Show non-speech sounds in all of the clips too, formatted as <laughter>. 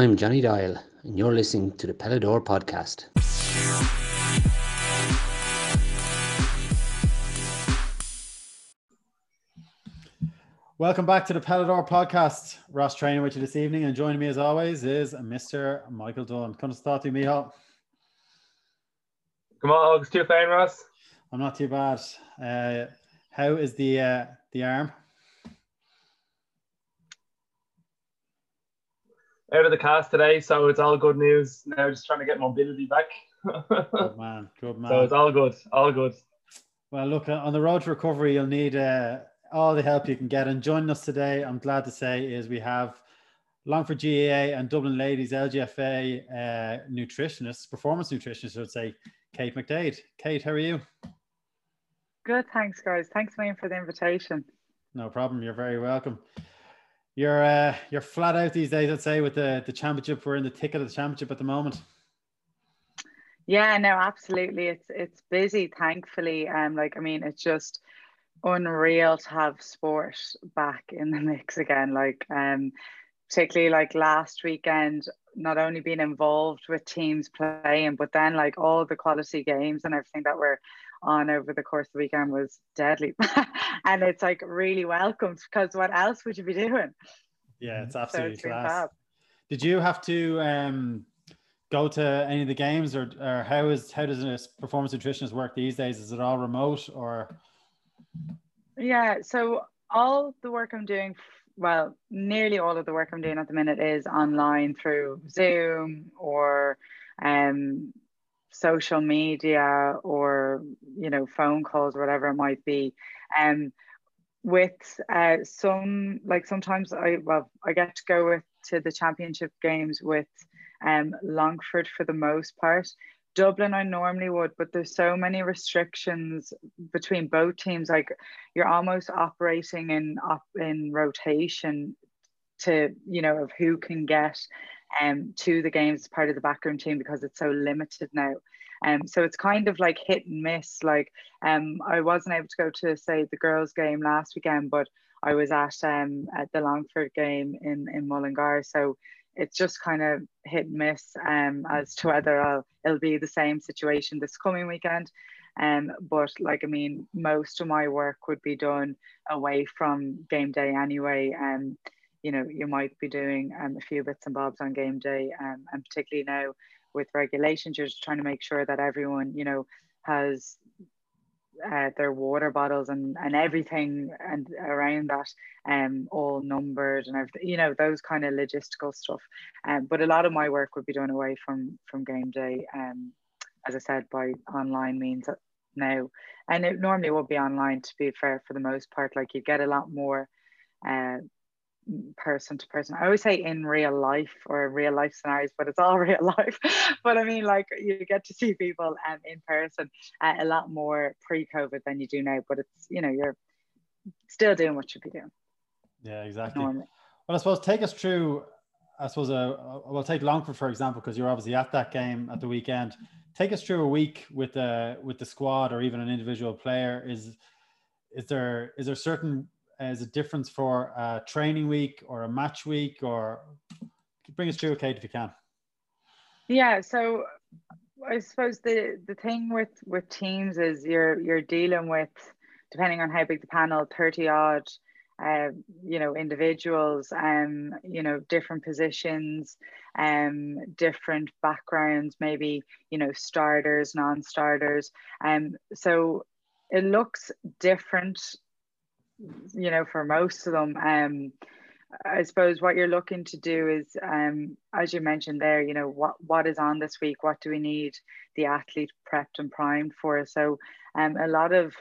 I'm Johnny Dial, and you're listening to the Pelador podcast. Welcome back to the Pelador podcast. Ross training with you this evening, and joining me as always is Mr. Michael Dunn. Come to start to me, Michal. Come on, August, too fine, Ross? I'm not too bad. Uh, how is the uh, the arm? Out of the cast today, so it's all good news. Now just trying to get mobility back. good <laughs> man, good man. So it's all good, all good. Well, look, on the road to recovery, you'll need uh, all the help you can get. And joining us today, I'm glad to say, is we have Longford GAA and Dublin Ladies LGFA uh, nutritionist, performance nutritionist, I would say, Kate McDade. Kate, how are you? Good, thanks, guys. Thanks, Wayne, for the invitation. No problem. You're very welcome. You're uh, you're flat out these days, I'd say, with the the championship. We're in the thick of the championship at the moment. Yeah, no, absolutely. It's it's busy, thankfully. Um, like I mean, it's just unreal to have sport back in the <laughs> mix again. Like um, particularly like last weekend, not only being involved with teams playing, but then like all the quality games and everything that were on over the course of the weekend was deadly. <laughs> and it's like really welcomed because what else would you be doing? Yeah, it's absolutely so class. Did you have to um, go to any of the games or, or how is how does a performance nutritionist work these days? Is it all remote or yeah, so all the work I'm doing well, nearly all of the work I'm doing at the minute is online through Zoom or um, social media or you know phone calls or whatever it might be. Um, with uh, some like sometimes I well I get to go with to the championship games with um, Longford for the most part. Dublin, I normally would, but there's so many restrictions between both teams. Like you're almost operating in up in rotation to you know of who can get um to the games as part of the backroom team because it's so limited now. Um, so it's kind of like hit and miss. Like um, I wasn't able to go to say the girls' game last weekend, but I was at um at the Longford game in in Mullingar. So it's just kind of hit and miss um, as to whether I'll, it'll be the same situation this coming weekend. Um, but like, I mean, most of my work would be done away from game day anyway. Um, you know, you might be doing um, a few bits and bobs on game day, um, and particularly now with regulations, you're just trying to make sure that everyone, you know, has uh, their water bottles and, and everything and around that um all numbered and everything you know those kind of logistical stuff. Um but a lot of my work would be done away from from game day um as I said by online means now. And it normally would be online to be fair for the most part. Like you get a lot more uh person to person. I always say in real life or real life scenarios, but it's all <laughs> real life. but I mean, like you get to see people um, in person uh, a lot more pre-COVID than you do now. But it's you know you're still doing what you be doing. Yeah, exactly. Normally. Well, I suppose take us through. I suppose uh, we'll take Longford for example because you're obviously at that game at the weekend. Take us through a week with the with the squad or even an individual player. Is is there is there certain as a difference for a training week or a match week or bring us through Kate if you can. Yeah so i suppose the the thing with with teams is you're you're dealing with depending on how big the panel 30 odd uh, you know individuals um you know different positions um different backgrounds maybe you know starters non-starters. Um so it looks different you know, for most of them. Um, I suppose what you're looking to do is, um, as you mentioned there, you know, what what is on this week? What do we need the athlete prepped and primed for? So, um, a lot of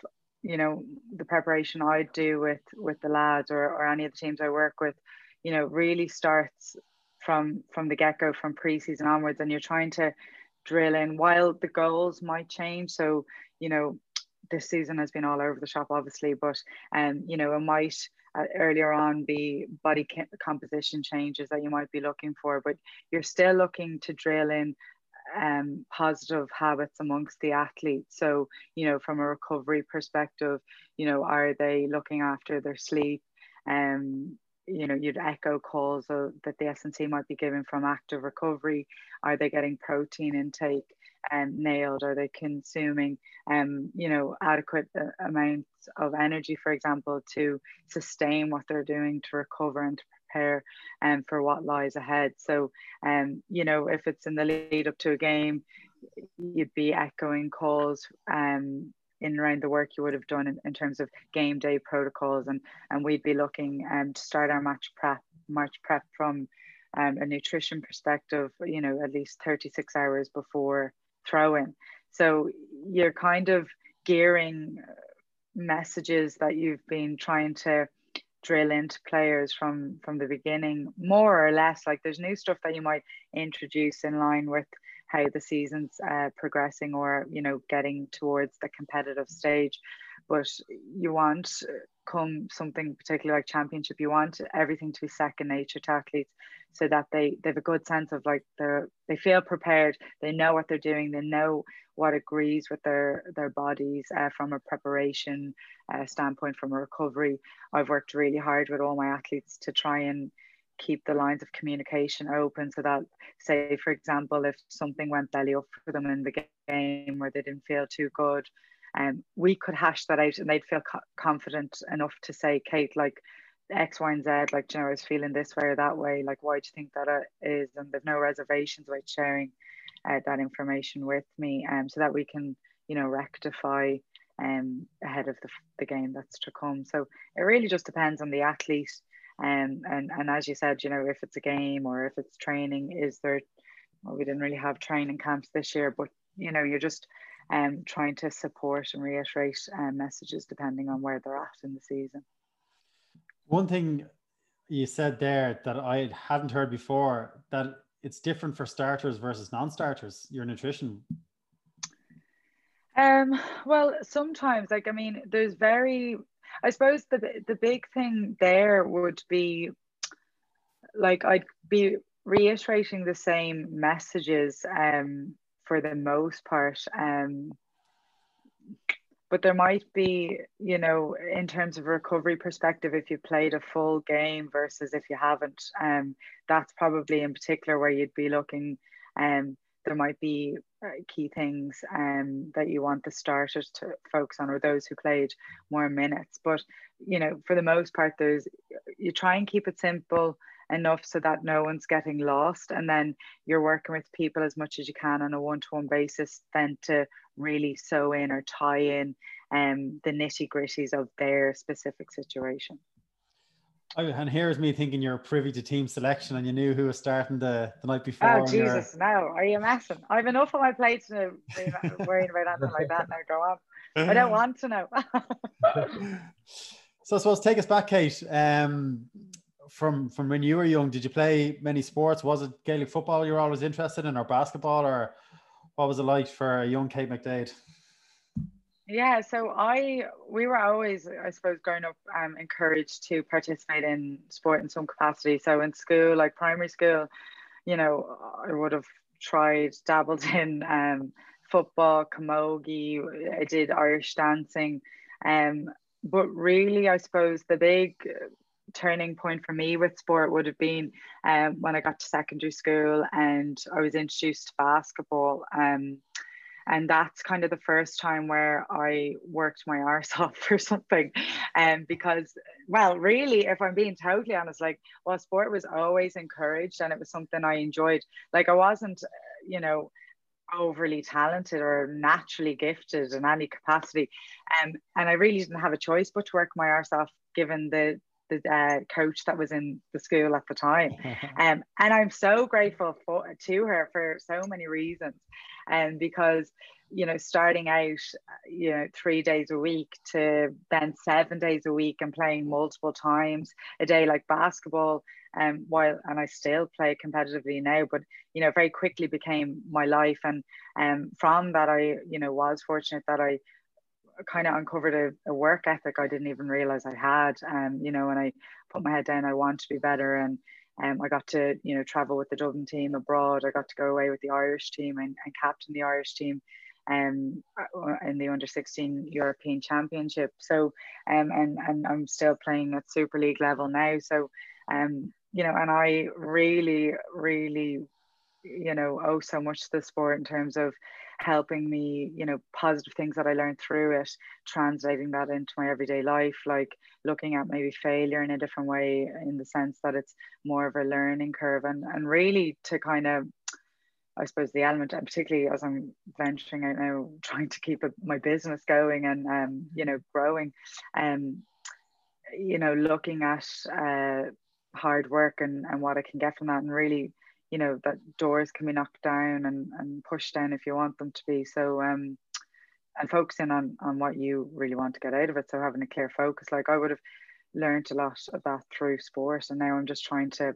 you know the preparation I do with with the lads or or any of the teams I work with, you know, really starts from from the get go, from preseason onwards, and you're trying to drill in while the goals might change. So, you know, this season has been all over the shop, obviously, but um, you know, it might uh, earlier on be body composition changes that you might be looking for, but you're still looking to drill in um, positive habits amongst the athletes. So, you know, from a recovery perspective, you know, are they looking after their sleep? Um, you know you'd echo calls of, that the S&C might be giving from active recovery. Are they getting protein intake um, nailed? Are they consuming um, you know adequate uh, amounts of energy, for example, to sustain what they're doing to recover and to prepare um, for what lies ahead? So um, you know if it's in the lead up to a game, you'd be echoing calls um, in around the work you would have done in, in terms of game day protocols and and we'd be looking um, to start our match prep match prep from um, a nutrition perspective you know at least 36 hours before throwing. So you're kind of gearing messages that you've been trying to drill into players from from the beginning more or less. Like there's new stuff that you might introduce in line with how the season's uh, progressing or you know getting towards the competitive stage. But you want come something particularly like championship you want everything to be second nature to athletes so that they they have a good sense of like they're they feel prepared they know what they're doing they know what agrees with their their bodies uh, from a preparation uh, standpoint from a recovery. I've worked really hard with all my athletes to try and keep the lines of communication open so that say for example if something went belly up for them in the game or they didn't feel too good um, we could hash that out and they'd feel co- confident enough to say kate like x y and z like you know i was feeling this way or that way like why do you think that it is and there's no reservations about sharing uh, that information with me um, so that we can you know rectify um, ahead of the, the game that's to come so it really just depends on the athlete um, and and as you said, you know, if it's a game or if it's training, is there? Well, we didn't really have training camps this year, but you know, you're just um, trying to support and reiterate um, messages depending on where they're at in the season. One thing you said there that I hadn't heard before that it's different for starters versus non-starters. Your nutrition. Um. Well, sometimes, like I mean, there's very I suppose the the big thing there would be like I'd be reiterating the same messages um, for the most part. Um, but there might be, you know, in terms of recovery perspective, if you played a full game versus if you haven't, um, that's probably in particular where you'd be looking. Um, there might be uh, key things um, that you want the starters to focus on or those who played more minutes. But, you know, for the most part, there's you try and keep it simple enough so that no one's getting lost. And then you're working with people as much as you can on a one to one basis, then to really sew in or tie in um, the nitty gritties of their specific situation. Oh, and here's me thinking you're privy to team selection and you knew who was starting the, the night before. Oh Jesus, no! Are you messing? I've enough on my plate to be worrying about anything like that. Now go on. I don't <laughs> want to know. <laughs> so I suppose take us back, Kate. Um, from from when you were young, did you play many sports? Was it Gaelic football you were always interested in, or basketball, or what was it like for a young Kate McDade? Yeah, so I we were always, I suppose, growing up, um, encouraged to participate in sport in some capacity. So in school, like primary school, you know, I would have tried, dabbled <laughs> in um, football, camogie. I did Irish dancing, um, but really, I suppose the big turning point for me with sport would have been um, when I got to secondary school and I was introduced to basketball. Um, and that's kind of the first time where I worked my <laughs> arse off for something. And um, because, well, really, if I'm being totally honest, like, well, sport was always encouraged and it was something I enjoyed. Like, I wasn't, you know, overly talented or naturally gifted in any capacity. Um, and I really didn't have a choice but to work my arse off given the the uh, coach that was in the school at the time. <laughs> Um, and I'm so grateful for, to her for so many reasons. And um, because, you know, starting out, you know, three days a week to then seven days a week and playing multiple times a day like basketball. Um, while and I still play competitively now, but you know, very quickly became my life. And um, from that, I you know was fortunate that I kind of uncovered a, a, work ethic I didn't even realize I had. Um, you know, when I put my head down, I want to be better. And um, I got to, you know, travel with the Dublin team abroad. I got to go away with the Irish team and, and captain the Irish team um, uh, in the under 16 European Championship. So, um, and, and I'm still playing at Super League level now. So, Um, you know, and I really, really, you know, owe so much to the sport in terms of helping me, you know, positive things that I learned through it, translating that into my everyday life, like looking at maybe failure in a different way in the sense that it's more of a learning curve and, and really to kind of I suppose the element, and particularly as I'm venturing out now, trying to keep a, my business going and um, you know growing, um, you know, looking at uh, hard work and and what I can get from that, and really you know that doors can be knocked down and, and pushed down if you want them to be. So um and focusing on on what you really want to get out of it. So having a clear focus like i would have learned a lot of that through sport and now i'm just trying to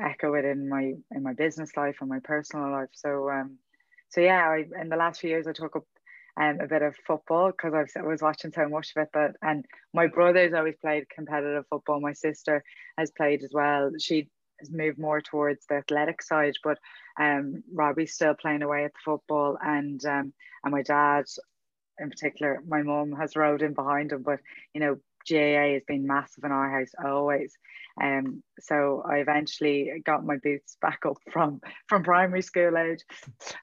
echo it in my in my business life and my personal life. So um so yeah I, in the last few years i took up um, a bit of football because I was watching so much of it But and my brother's always played competitive football. My sister has played as well. She has moved more towards the athletic side. But um, Robbie's still playing away at the football, and um, and my dad, in particular, my mum has rode in behind him. But you know, GAA has been massive in our house always. Um, so I eventually got my boots <laughs> back up from from primary school age.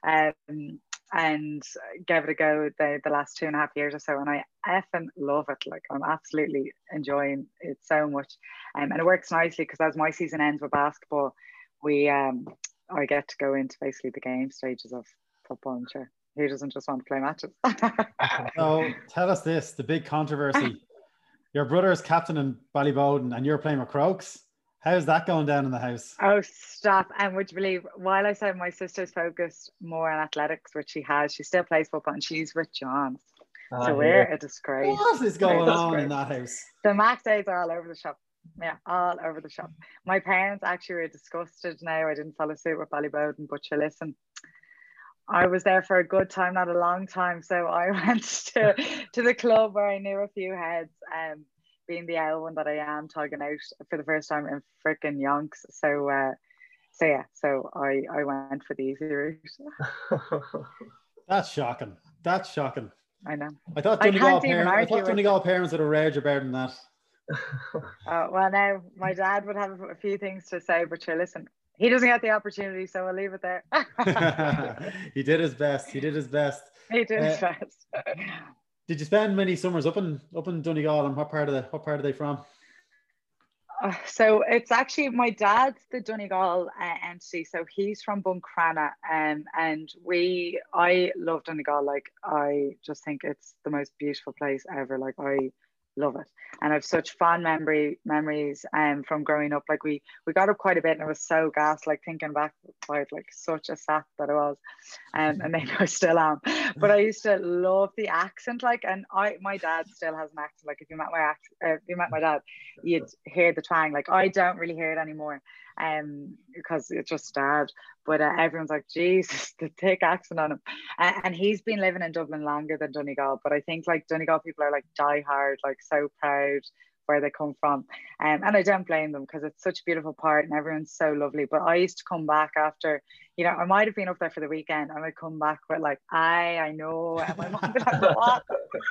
Um, and gave it a go the, the last two and a half years or so. And I effing love it. Like I'm absolutely enjoying it so much. Um, and it works nicely because as my season ends with basketball, we um I get to go into basically the game stages of football and sure. Who doesn't just want to play matches? <laughs> so tell us this, the big controversy. <laughs> Your brother is captain in Ballyboden and you're playing with Crokes. How's that going down in the house? Oh, stop. And would you believe, while I said my sister's focused more on athletics, which she has, she still plays football and she's with John. Uh, so we're a disgrace. What is going on in that house? The McDades are all over the shop. Yeah, all over the shop. My parents actually were disgusted now. I didn't follow suit with Ballyboden, but you listen, I was there for a good time, not a long time. So I <laughs> went to, to the club where I knew a few heads. Um, being the L one that I am, tugging out for the first time in freaking yonks. So, uh, so yeah, so I I went for the easy route. <laughs> That's shocking. That's shocking. I know. I thought Donegal, parents, I thought Donegal parents would have rage about than that. uh, <laughs> well, now my dad would have a few things to say, but sure, listen, he doesn't get the opportunity, so I'll leave it there. <laughs> he did his best. He did his best. He did uh, his best. Did you spend many summers up in up in Donegal and what part of the what part are they from? Uh, so it's actually my dad's the Donegal uh, entity, so he's from Buncrana, um, and we I love Donegal. Like I just think it's the most beautiful place ever. Like I love it. And I've such fond memory memories um from growing up. Like we we got up quite a bit and it was so gas like thinking back about like such a sap that it was um, and maybe I still am. But I used to love the accent like and I my dad still has an accent. Like if you met my uh, if you met my dad you'd hear the twang. Like I don't really hear it anymore um, because it's just dad. But uh, everyone's like, Jesus, <laughs> the thick accent on him. And, and, he's been living in Dublin longer than Donegal. But I think like Donegal people are like die hard, like so proud where they come from. Um, and I don't blame them because it's such a beautiful part and everyone's so lovely. But I used to come back after, you know, I might have been up there for the weekend and I'd come back with like, I, I know. And my mom be like, what?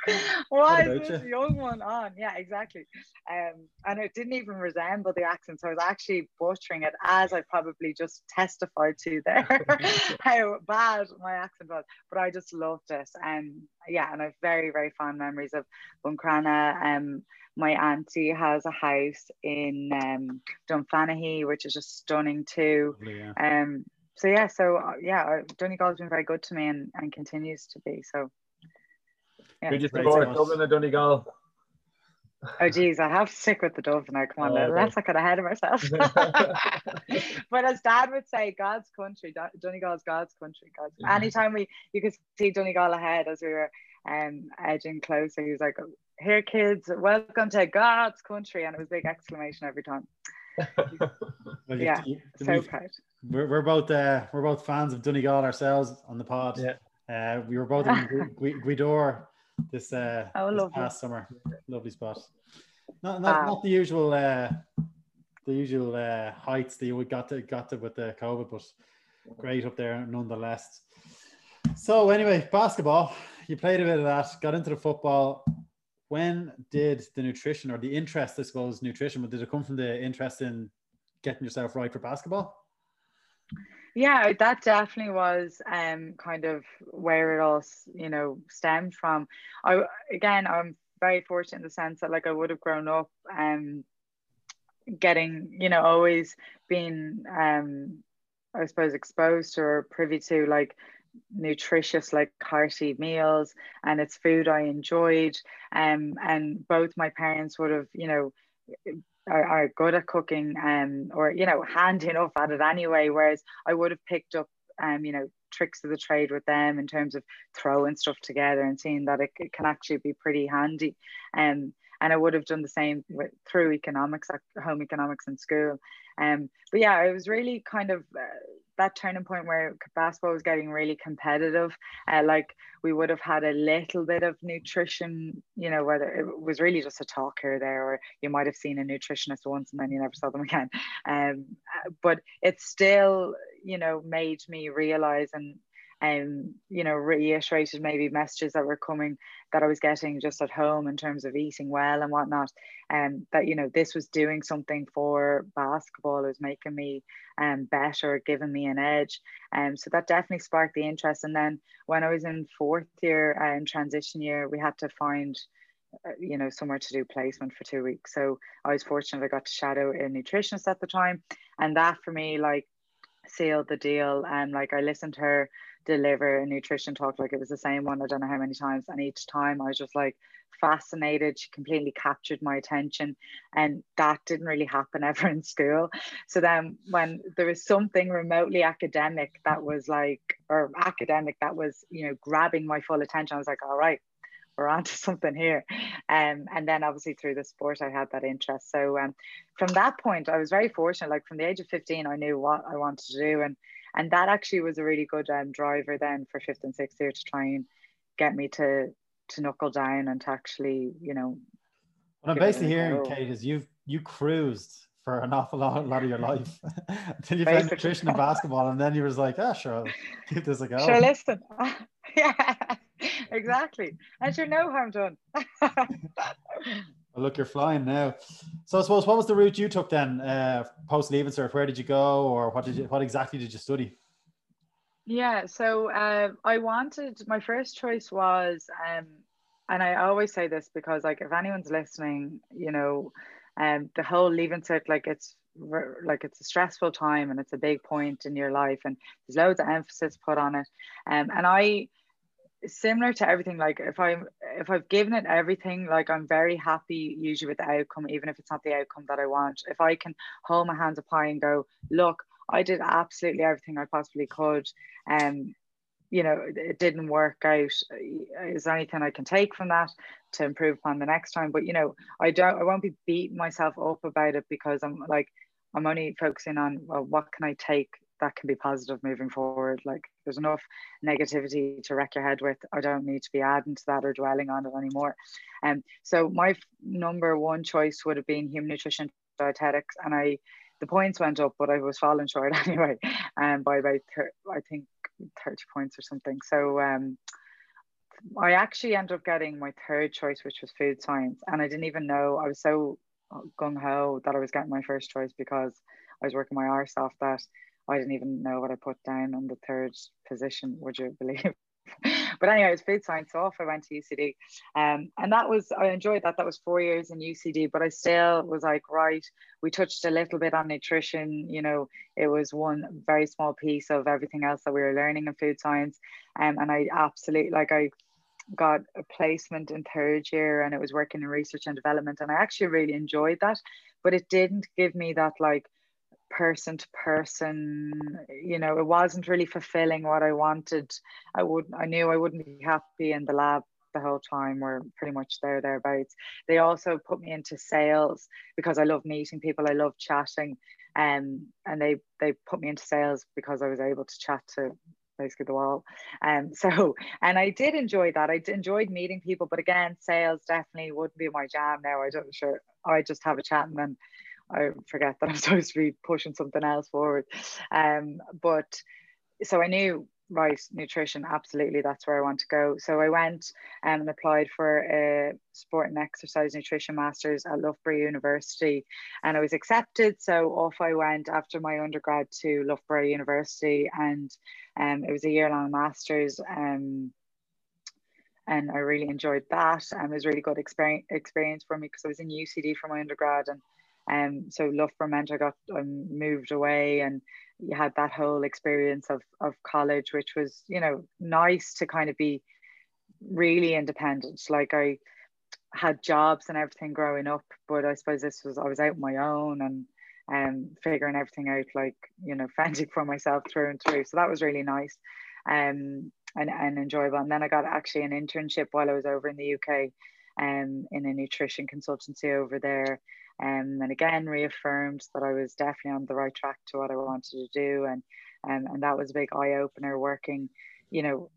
<laughs> Why is this you? young one on? Yeah, exactly. Um, and it didn't even resemble the accent. So I was actually butchering it as I probably just testified to there, <laughs> <laughs> how bad my accent was. But I just loved it. And um, yeah, and I have very, very fond memories of Buncrana. Um, my auntie has a house in um, Dunfanaghy, which is just stunning too. Lovely, yeah. Um, so yeah, so uh, yeah, Donegal's been very good to me and, and continues to be. So yeah. Who you support, Dublin or Donegal? Oh geez, I have to stick with the Dove now. Come on, oh, let's not get ahead of ourselves. <laughs> but as Dad would say, God's country, Donegal's God's country. God's. Mm-hmm. Anytime we, you could see Donegal ahead as we were um edging closer. He was like, here kids welcome to god's country and it was big exclamation every time. <laughs> Well, yeah you, so proud. we're, we're both uh, we're both fans of Donegal ourselves on the pod. Yeah. Uh, we were both in Gweedore <laughs> this uh oh, this past summer. Lovely spot. Not not, wow. not the usual uh the usual uh heights that you got to got to with the COVID but great up there nonetheless. So anyway basketball. You played a bit of that got into the football when did the nutrition or the interest, I suppose, nutrition, but did it come from the interest in getting yourself right for basketball? Yeah, that definitely was um, kind of where it all, you know, stemmed from. I again, I'm very fortunate in the sense that like I would have grown up um, getting, you know, always been, um, I suppose, exposed or privy to like nutritious like hearty meals and it's food I enjoyed um and both my parents would have you know are, are good at cooking um or you know handy enough at it anyway whereas I would have picked up um you know tricks of the trade with them in terms of throwing stuff together and seeing that it, it can actually be pretty handy um and I would have done the same with, through economics, home economics in school. Um, but yeah, it was really kind of uh, that turning point where basketball was getting really competitive. Uh, like we would have had a little bit of nutrition, you know, whether it was really just a talk here there, or you might have seen a nutritionist once and then you never saw them <laughs> again. Um, uh, but it still, you know, made me realize and um, you know, reiterated maybe messages that were coming that I was getting just at home in terms of eating well and whatnot. And um, that, you know, this was doing something for basketball, it was making me um, better, giving me an edge. And um, so that definitely sparked the interest. And then when I was in fourth year and um, transition year, we had to find uh, you know somewhere to do placement for two weeks so i was fortunate i got to shadow a nutritionist at the time and that for me like sealed the deal and like i listened to her deliver a nutrition talk like it was the same one i don't know how many times and each time i was just like fascinated she completely captured my attention and that didn't really happen <laughs> ever in school so then when there was something remotely academic that was like or academic that was you know grabbing my full attention i was like all right we're onto <laughs> something here. Um, and then obviously through the sport, I had that interest. So um, from that point, I was very fortunate. Like from the age of 15, I knew what I wanted to do. And and that actually was a really good um, driver then for fifth and sixth year to try and get me to to knuckle down and to actually you know what i'm basically hearing kate is you've you cruised for an awful lot, lot of your life. <laughs> Until you basically. found nutrition and basketball and then you was like ah sure give this a go. Sure listen. <laughs> Yeah <laughs> exactly. And sure no harm done well, look, you're flying now. So I suppose what was the route you took then uh, post leaving cert? Where did you go, or what did you, what exactly did you study? Yeah, so uh, I wanted my first choice was, um, and I always say this because like if anyone's listening, you know, um, the whole leaving cert like it's like it's a stressful time and it's a big point in your life and there's loads of emphasis put on it, um, and I similar to everything like if i'm if i've given it everything like i'm very happy usually with the outcome even if it's not the outcome that i want. If i can hold my hands up high and go look i did absolutely everything i possibly could and um, you know it didn't work out. Is there anything i can take from that to improve upon the next time? But you know i don't i won't be beating myself up about it because i'm like i'm only focusing on well what can i take that can be positive moving forward. Like there's enough negativity to wreck your head with. I don't need to be adding to that or dwelling on it anymore. And um, so my f- number one choice would have been human nutrition dietetics, and I the points went up, but I was falling short <laughs> anyway, um, by about thir- I think thirty points or something. So um, I actually ended up getting my third choice, which was food science, and I didn't even know I was so gung ho that I was getting my first choice because I was working my arse off that I didn't even know what I put down on the third position, would you believe? <laughs> but anyway, it was food science off. I went to UCD. Um, and that was, I enjoyed that. That was four years in UCD, but I still was like, right, we touched a little bit on nutrition. You know, it was one very small piece of everything else that we were learning in food science. Um, and I absolutely, like, I, got a placement in third year and it was working in research and development and I actually really enjoyed that but it didn't give me that like person to person you know it wasn't really fulfilling what i wanted. I would i knew i wouldn't be happy in the lab the whole time we're pretty much there thereabouts. They also put me into sales because i love meeting people i love chatting um, and they they put me into sales because i was able to chat to basically the wall. Um <laughs> so and i did enjoy that. I enjoyed meeting people but again sales definitely wouldn't be my jam now. I don't sure i just have a chat and then I forget that I'm <laughs> supposed to be pushing something else forward. Um, but so I knew right, nutrition, absolutely, that's where I want to go. So I went and applied for a sport and exercise nutrition masters at Loughborough University, and I was accepted. So off I went after my undergrad to Loughborough University, and um, it was a year long masters. Um, and I really enjoyed that. And it was really good experience experience for me because I was in UCD for my undergrad, and um, so Loughborough meant I got I moved away, and you had that whole experience of of college, which was you know nice to kind of be really independent. Like I had jobs and everything growing up, but I suppose this was I was out on my own and um figuring everything out, like you know, <laughs> fending for myself through and through. So that was really nice. Um, and, and enjoyable. And then I got actually an internship while I was over in the UK um, in a nutrition consultancy over there. Um, and again, reaffirmed that I was definitely on the right track to what I wanted to do. And, um, and that was a big eye opener working, you know,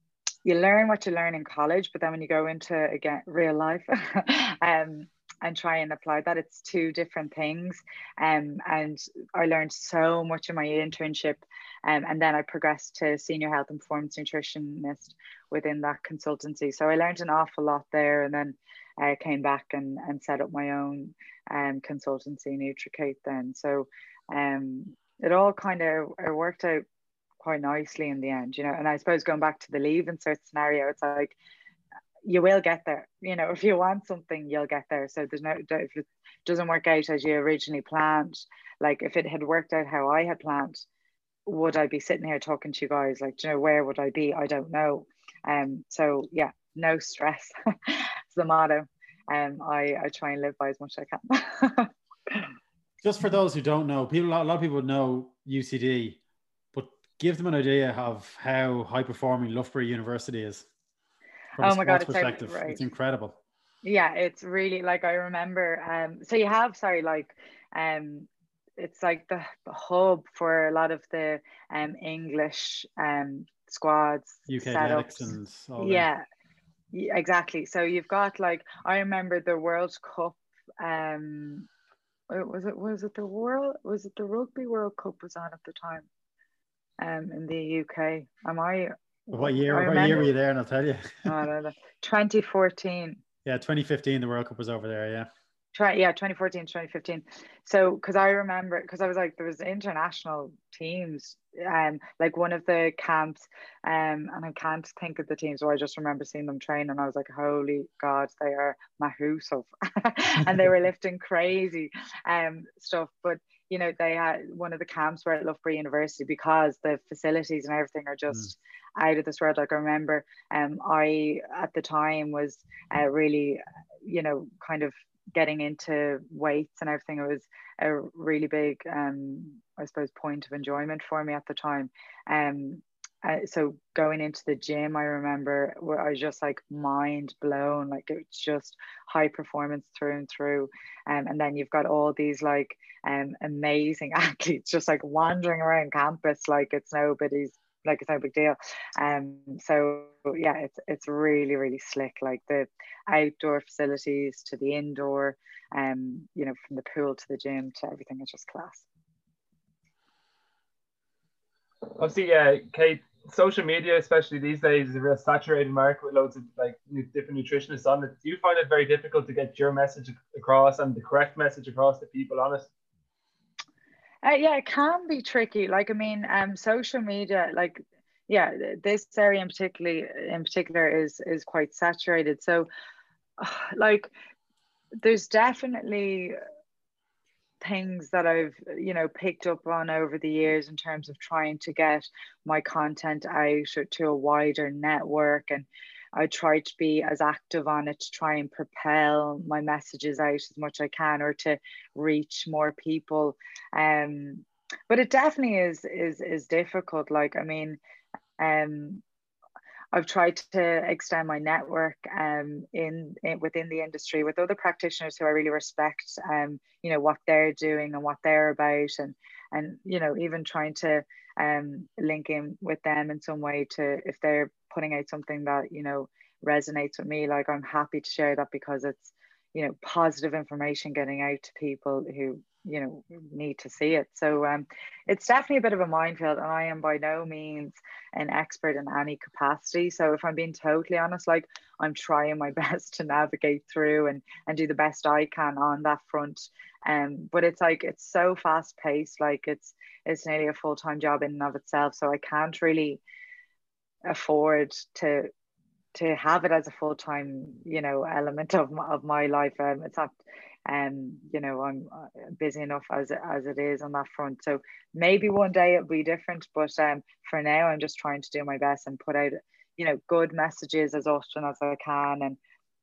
you learn what you learn in college, but then when you go into again real life, <laughs> um, and try and apply that. It's two different things. Um, and I learned so much in my internship. Um, and then I progressed to senior health performance nutritionist within that consultancy. So I learned an awful lot there and then I came back and, and set up my own um, consultancy, Nutricate then. So um, it all kind of worked out quite nicely in the end, you know. And I suppose going back to the leaving cert scenario, it's like you will get there. You know, <laughs> if you want something, you'll get there. So there's no doubt. if it doesn't work out as you originally planned, like if it had worked out how I had planned, would I be sitting here talking to you guys? Like, you know, where would I be? I don't know. Um, so yeah, no stress. <laughs> the motto. Um, I, I try and live by as much as I can. <laughs> Just for those who don't know, people a lot of people know UCD, but give them an idea of how high performing Loughborough University is oh my god, it's perspective. Right. It's incredible. Yeah, it's really like I remember. Um, so you have sorry, like um, it's like the, the hub for a lot of the um English um squads. UK setups. and all yeah, yeah, exactly. So you've got like I remember the World Cup. Um, was it was it the world was it the Rugby World Cup was on at the time? Um, in the UK. Am I what year? What year were you there? And I'll tell you. oh, no, no. 2014. <laughs> Yeah, 2015. The World Cup was over there. Yeah. Try, yeah 2014 2015 so because i remember because i was like there was international teams um like one of the camps um and i can't think of the teams or i just remember seeing them train and i was like holy god they are mahusov <laughs> and they were <laughs> lifting crazy um stuff. But you know they had one of the camps were at loughborough university because the facilities and everything are just mm. out of this world. Like I remember, um, I at the time was uh, really, you know, kind of getting into weights and everything. It was a really big, um, I suppose, point of enjoyment for me at the time. Um, uh, so going into the gym, I remember where I was just like mind blown. Like it's just high performance through and through. Um, and then you've got all these like um, amazing <laughs> athletes just like wandering around campus like it's nobody's like it's no big deal. Um, so yeah, it's it's really really slick. Like the outdoor facilities to the indoor, um, you know, from the pool to the gym to everything is just class. Obviously, yeah, Kate. Social media, especially these days, is a real saturated market with loads of like different nutritionists on it. Do you find it very difficult to get your message across and the correct message across to people on it? Uh, yeah, it can be tricky. Like, I mean, um, social media, like, yeah, this area in particularly in particular is is quite saturated. So, <sighs> like, there's definitely things that I've you know picked up on over the years in terms of trying to get my content out to a wider network and I try to be as active on it to try and propel my messages out as much as I can or to reach more people. Um, but it definitely is is is difficult. Like I mean, um, I've tried to extend my network um, in, in, within the industry with other practitioners who I really respect. Um, you know what they're doing and what they're about, and and you know even trying to um, link in with them in some way to if they're putting out something that you know resonates with me like i'm happy to share that because it's you know positive information getting out to people who you know need to see it. So um, it's definitely a bit of a minefield and i am by no means an expert in any capacity. So if i'm being totally honest like i'm trying my <laughs> best to navigate through and and do the best i can on that front. Um but it's like it's so fast paced like it's it's nearly a full-time job in and of itself. So i can't really afford to to have it as a full-time you know element of my, of my life. Um, it's not um you know i'm uh, busy enough as as it is on that front. So maybe one day it'll be different but um for now i'm just trying to do my best and put out you know good messages as often as i can and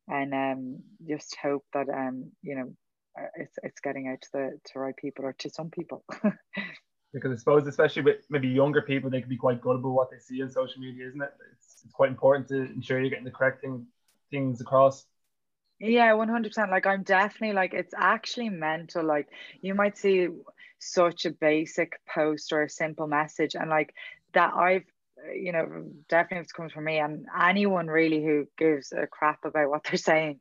and um just hope that um you know uh, it's it's getting out to the to right people or to some people <laughs> because I suppose especially with maybe younger people they can be quite gullible what they see on social media isn't it? It's, it's quite important to ensure you're getting the correct thing, things across. Yeah 100% like i'm definitely like it's actually mental. Like you might see such a basic post or a simple message and like that i've you know definitely it's coming from me and anyone really who gives a crap about what they're saying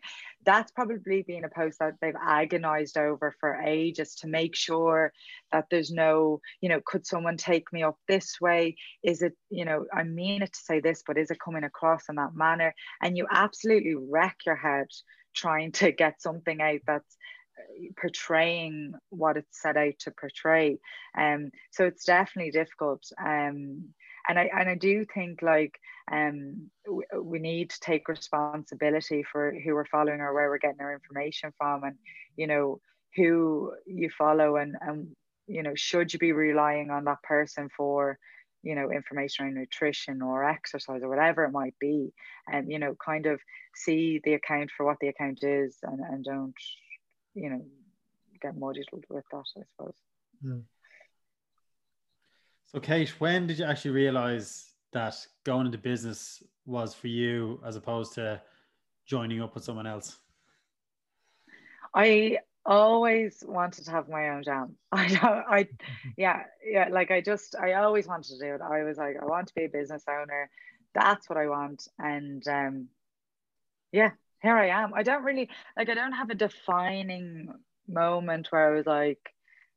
that's probably been a post that they've agonized over for ages to make sure that there's no you know could someone take me up this way? Is it you know i mean it to say this but is it coming across in that manner? And you absolutely wreck your head trying to get something out that's uh, portraying what it's set out to portray. Um so it's definitely difficult. Um and I and I do think like um we, we need to take responsibility for who we're following or where we're getting our information from and you know who you follow and and you know should you be relying on that person for you know information on nutrition or exercise or whatever it might be and you know kind of see the account for what the account is and, and don't you know get muddied with that i suppose mm. So kate when did you actually realize that going into business was for you as opposed to joining up with someone else i always wanted to have my own jam. <laughs> I don't, I, <laughs> yeah, yeah, like I just, I always wanted to do it. I was like, I want to be a business owner. That's what I want. And um, yeah, here I am. I don't really, like, I don't have a defining moment where I was like,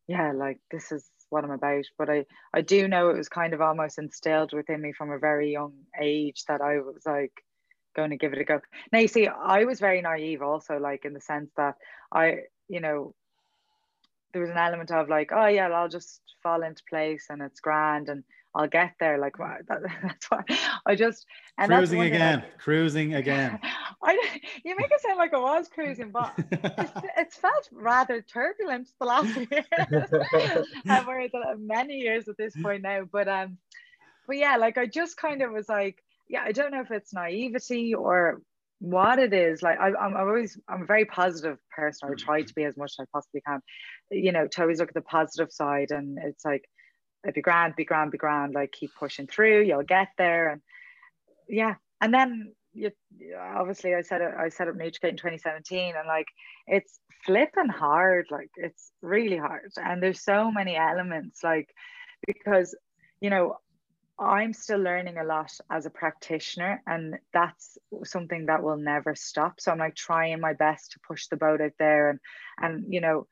yeah, like this is what I'm about. But I, I do know it was kind of almost instilled within me from a very young age that I was like, going to give it a go. Now you see, I was very naive also, like in the sense that I you know, there was an element of like, oh yeah, I'll just fall into place and it's grand and I'll get there. Like <laughs> that, that's why I just and cruising again, cruising again. <laughs> I you make it sound like I was cruising, but it's, <laughs> it's felt rather turbulent the last year. and we're many years at this point now, but um, but yeah, like I just kind of was like, yeah, I don't know if it's naivety or what it is like I, am always i'm a very positive person i try to be as much as i possibly can you know to always look at the positive side and it's like be grand be grand be grand like keep pushing through you'll get there and yeah and then you obviously i said it i set up Nutricate in 2017 and like it's flipping hard like it's really hard and there's so many elements like because you know I'm still learning a lot as a practitioner, and that's something that will never stop. So I'm like trying my best to push the boat out there, and and you know,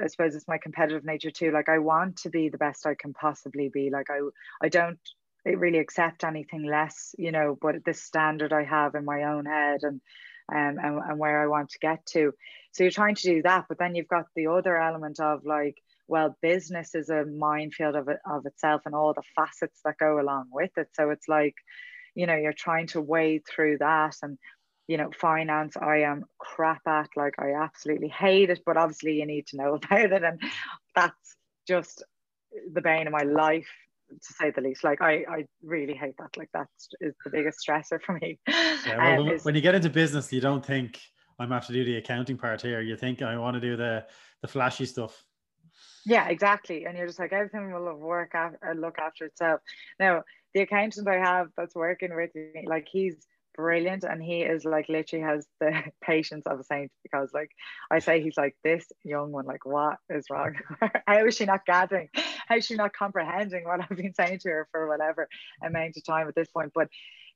I suppose it's my competitive nature too. Like I want to be the best I can possibly be. Like I I don't really accept anything less, you know. But the standard I have in my own head and um, and and where I want to get to. So you're trying to do that, but then you've got the other element of like well business is a minefield of, of itself and all the facets that go along with it so it's like you know you're trying to wade through that and you know finance i am crap at like i absolutely hate it but obviously you need to know <laughs> about it. And that's just the bane of my life to say the least. Like i i really hate that. Like that is the biggest stressor for me. <laughs> Yeah, well, um, when you get into business you don't think i'm have to do the accounting part here. You think i want to do the the flashy stuff. Yeah, exactly. And you're just like everything will work out and look after itself. Now, the accountant I have that's working with me, like he's brilliant. And he is like literally has the <laughs> patience of a saint because like I say he's like this young one like what is wrong? <laughs> How is she not gathering? How is she not comprehending what I've been saying to her for whatever amount of time at this point? But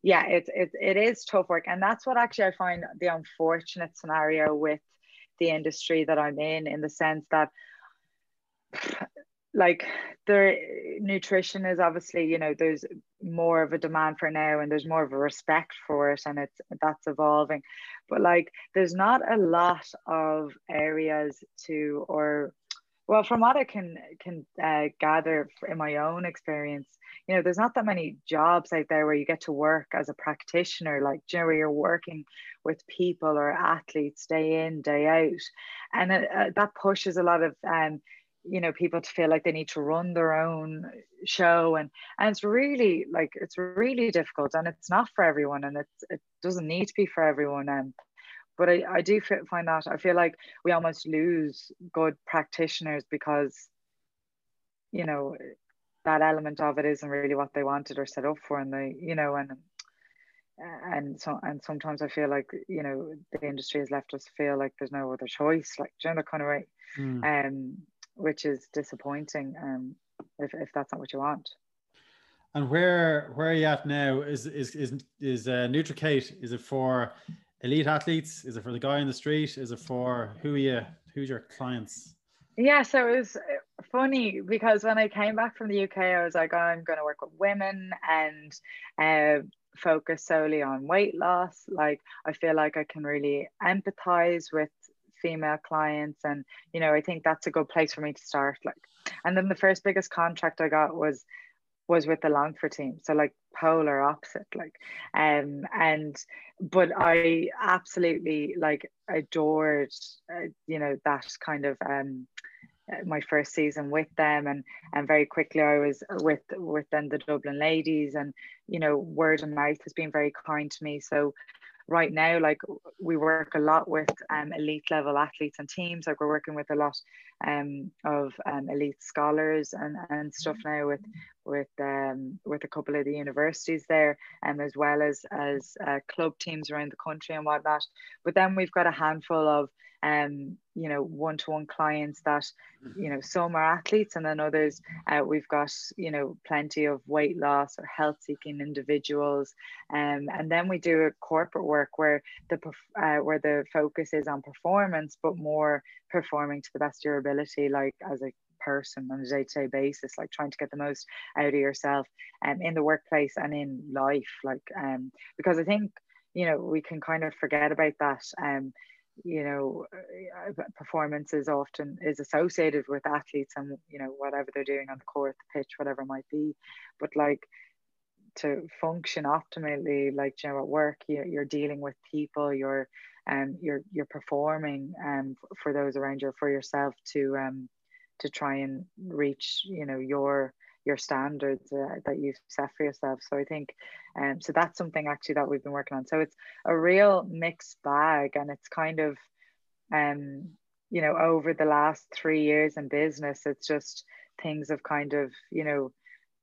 yeah it's it, it is tough work. And that's what actually I find the unfortunate scenario with the industry that I'm in in the sense that like their nutrition is obviously you know there's more of a demand for now and there's more of a respect for it and it's that's evolving. But like there's not a lot of areas to or well from what i can can uh, gather in my own experience you know there's not that many jobs out there where you get to work as a practitioner. Like you know, where you're working with people or athletes day in day out? And it, uh, that pushes a lot of um, you know people to feel like they need to run their own show and and it's really like it's really difficult and it's not for everyone and it's it doesn't need to be for everyone and but I, I do find that I feel like we almost lose good practitioners because you know that element of it isn't really what they wanted or set up for and they you know and and so and sometimes I feel like you know the industry has left us feel like there's no other choice like you know kind of way mm. um which is disappointing um, if, if that's not what you want. And where where are you at now? Is is is is uh, NutriKate? Is it for elite athletes? Is it for the guy in the street? Is it for who are you? Who's your clients? Yeah, so it was funny because when I came back from the UK, I was like, oh, I'm going to work with women and uh, focus solely on weight loss. Like, I feel like I can really empathize with female clients and you know i think that's a good place for me to start like and then the first biggest contract i got was was with the longford team so like polar opposite like um and but i absolutely like adored uh, you know that kind of um my first season with them and and very quickly I was with with then the Dublin ladies and you know word of mouth has been very kind to me so right now, like we work a lot with um, elite level athletes and teams. Like we're working with a lot um, of um, elite scholars and, and stuff now with with um, with a couple of the universities there, and um, as well as as uh, club teams around the country and whatnot. But then we've got a handful of um, you know, one-to-one clients that, you know, some are athletes and then others, uh, we've got, you know, plenty of weight loss or health-seeking individuals. Um, and then we do a corporate work where the, uh, where the focus is on performance, but more performing to the best of your ability, like as a person on a day-to-day basis like trying to get the most out of yourself um, in the workplace and in life like um because i think you know we can kind of forget about that um you know uh, performance is often is associated with athletes and you know whatever they're doing on the court the pitch whatever it might be. But like to function optimally like you know at work you're, you're dealing with people you're um you're you're performing um for those around you for yourself to um to try and reach you know your your standards uh, that you've set for yourself. So I think, um, so that's something actually that we've been working on. So it's a real mixed bag, and it's kind of, um, you know, over the last three years in business, it's just things have kind of, you know,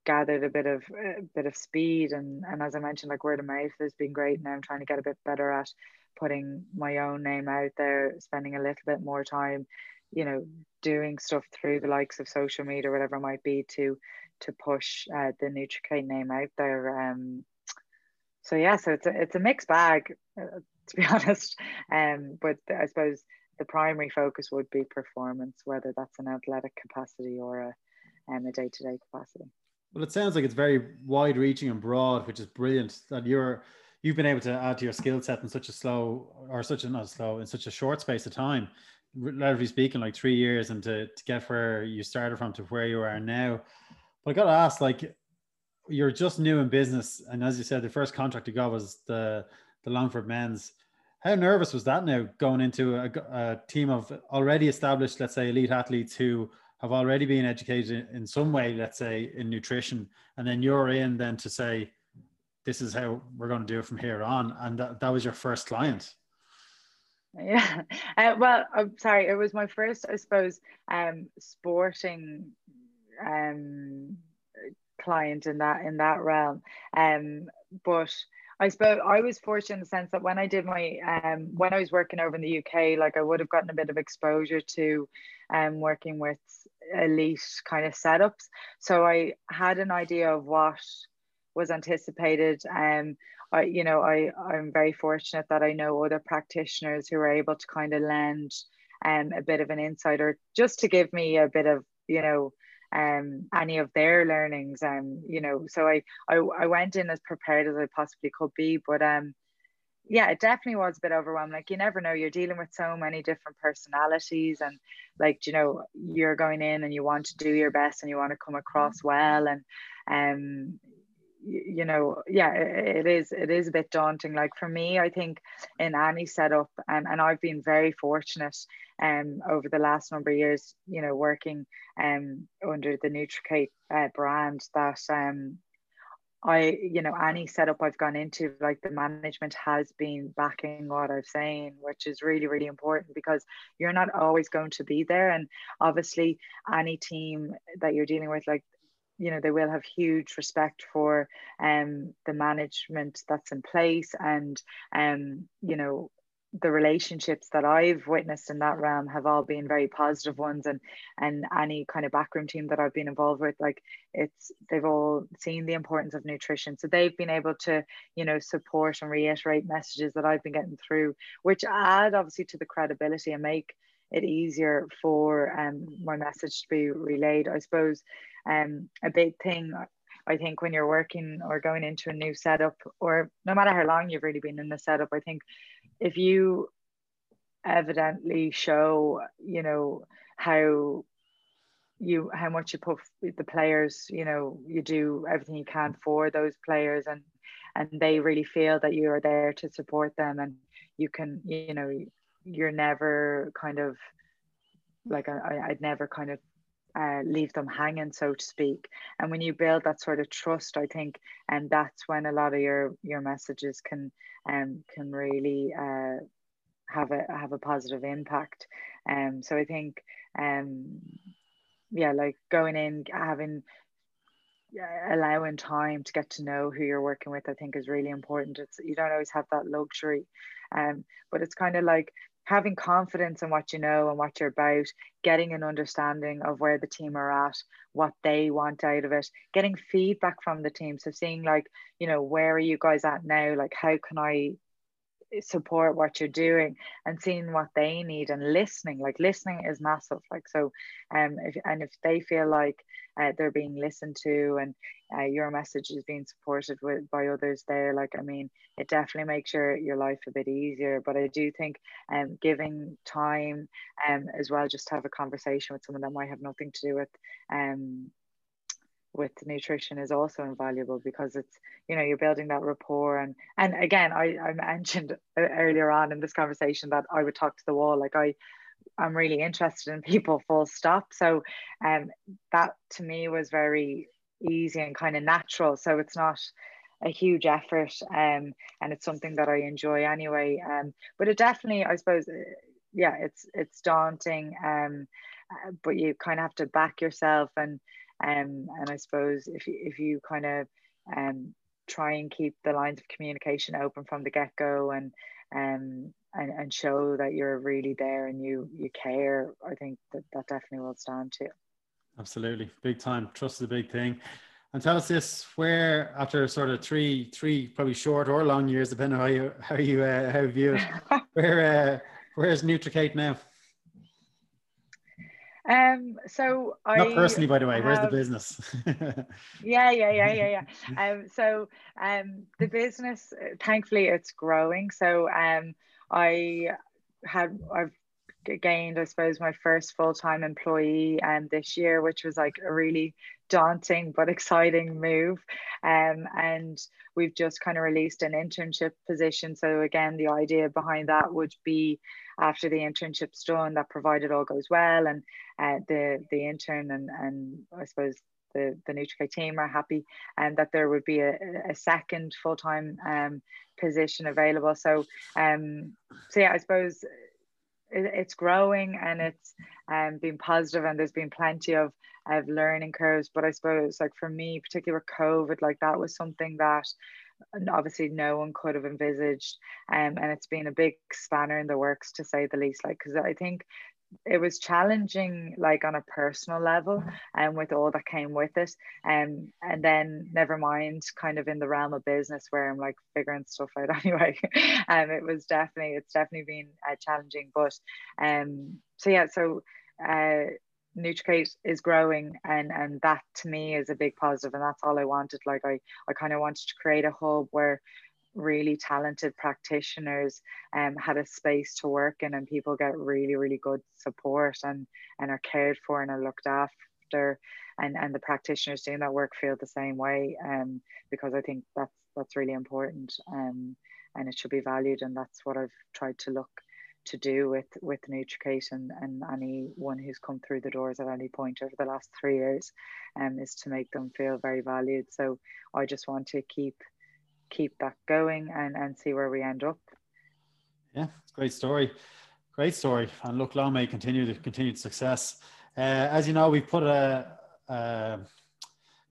gathered a bit of a bit of speed, and and as I mentioned, like word of mouth has been great. Now I'm trying to get a bit better at putting my own name out there, spending a little bit more time you know doing stuff through the likes of social media whatever it might be to to push uh, the NutriKate name out there. Um, so yeah, so it's a, it's a mixed bag, uh, <laughs> to be honest. Um, but I suppose the primary focus would be performance, whether that's an athletic capacity or a, um, a day-to-day capacity. Well, it sounds like it's very wide-reaching and broad, which is brilliant. That you're you've been able to add to your skill set in such a slow or such a not slow in such a short space of time relatively speaking like three years and to, to get where you started from to where you are now but I got to ask, like, you're just new in business, and as you said, the first contract you got was the the Longford Men's. How nervous was that now going into a, a team of already established, let's say, elite athletes who have already been educated in some way, let's say, in nutrition, and then you're in then to say, this is how we're going to do it from here on, and that, that was your first client. Yeah, uh, well, I'm sorry, it was my first, I suppose, um, sporting um, client in that in that realm. Um, but I suppose I was fortunate in the sense that when I did my um, when I was working over in the UK, like I would have gotten a bit of exposure to um, working with elite kind of setups. So I had an idea of what was anticipated. Um, I, you know, I I'm very fortunate that I know other practitioners who are able to kind of lend um, a bit of an insight or just to give me a bit of you know um, any of their learnings. Um, you know, so I, I I went in as prepared as I possibly could be, but um, yeah, it definitely was a bit overwhelming. Like you never know, you're dealing with so many different personalities, and like you know, you're going in and you want to do your best and you want to come across well, and um, you know yeah it is it is a bit daunting like for me i think in any setup um, and i've been very fortunate um over the last number of years you know working um under the NutriKate uh, brand that um I, you know, any setup I've gone into, like the management has been backing what I'm saying, which is really, really important because you're not always going to be there. And obviously, any team that you're dealing with, like you know they will have huge respect for um the management that's in place and um you know the relationships that I've witnessed in that realm have all been very positive ones and and any kind of backroom team that I've been involved with like it's they've all seen the importance of nutrition. So they've been able to you know support and reiterate messages that I've been getting through which add obviously to the credibility and make it easier for um, my message to be relayed I suppose um, a big thing I think when you're working or going into a new setup, or no matter how long you've really been in the setup, I think if you evidently show, you know, how you how much you put the players, you know, you do everything you can for those players, and and they really feel that you are there to support them, and you can, you know, you're never kind of like I, I'd never kind of uh, leave them hanging, so to speak. And when you build that sort of trust, I think, and that's when a lot of your your messages can um, can really uh, have a have a positive impact. Um, so I think, um, yeah, like going in, having allowing time to get to know who you're working with i think is really important it's you don't always have that luxury um but it's kind of like having confidence in what you know and what you're about, getting an understanding of where the team are at, what they want out of it, getting feedback from the team. So seeing like, you know, where are you guys at now? Like, how can I support what you're doing and seeing what they need and listening like listening is massive like so um if, and if they feel like uh, they're being listened to and uh, your message is being supported with by others there like i mean it definitely makes your your life a bit easier but i do think um giving time um as well just to have a conversation with someone that might have nothing to do with um with nutrition is also invaluable because it's you know you're building that rapport. And and again I, I mentioned earlier on in this conversation that I would talk to the wall. Like I I'm really interested in people full stop. So um that to me was very easy and kind of natural. So it's not a huge effort um and it's something that I enjoy anyway. Um but it definitely I suppose uh, yeah it's it's daunting um uh, but you kind of have to back yourself and um, and I suppose if you, if you kind of um, try and keep the lines of communication open from the get go and um, and, and show that you're really there and you you care, I think that that definitely will stand too. Absolutely, big time. Trust is a big thing. And tell us this: where after sort of three, three probably short or long years, depending on how you how you uh, how you view it, <laughs> where uh, where's NutriKate now? Um, so I not personally, by the way. Have, where's the business? <laughs> yeah, yeah, yeah, yeah, yeah. <laughs> Um, so um, the business, thankfully, it's growing. So um, I had I've gained, I suppose, my first full time employee um, this year, which was like a really daunting but exciting move. Um, and we've just kind of released an internship position. So again, the idea behind that would be after the internship's done, that provided all goes well, and uh, the the intern and and I suppose the the NutriKate team are happy, and that there would be a, a second full time um, position available. So um, so yeah, I suppose it's growing and it's um, been positive and there's been plenty of of learning curves but i suppose like for me particularly with covid like that was something that obviously no one could have envisaged um, and it's been a big spanner in the works to say the least like because i think it was challenging like on a personal level and um, with all that came with it um, and then never mind kind of in the realm of business where i'm like figuring stuff out <laughs> anyway. Um, it was definitely it's definitely been uh, challenging but um so yeah so uh NutriKate is growing and and that to me is a big positive and that's all I wanted. Like I I kind of wanted to create a hub where really talented practitioners um, had a space to work in and people get really really good support and and are cared for and are looked after and and the practitioners doing that work feel the same way um, because I think that's that's really important um, and it should be valued and that's what I've tried to look to do with with NutriKate and, and anyone who's come through the doors at any point over the last three years um, is to make them feel very valued so I just want to keep keep that going and, and see where we end up. Yeah, great story. Great story. And look, long may continue the continued success. Uh, as you know, we put a, a,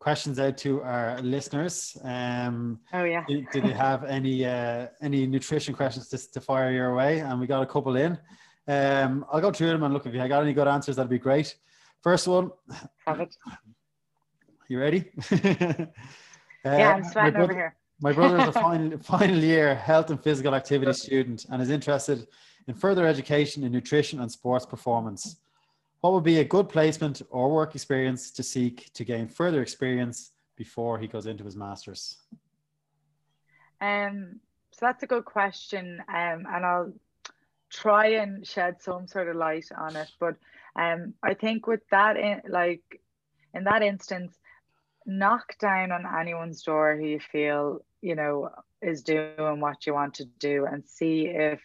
questions out to our listeners. Um, oh yeah. do, do, they have any uh, any nutrition questions to, to fire your way? And we got a couple in. Um, I'll go through them and look if you got any good answers, that'd be great. First one. Have it. You ready? <laughs> uh, yeah, I'm sweating over here. My brother is a <laughs> final, final year health and physical activity student and is interested in further education in nutrition and sports performance. What would be a good placement or work experience to seek to gain further experience before he goes into his master's? Um, so that's a good question, um, and I'll try and shed some sort of light on it. But um, I think with that, in, like in that instance, knock down on anyone's door who you feel you know is doing what you want to do and see if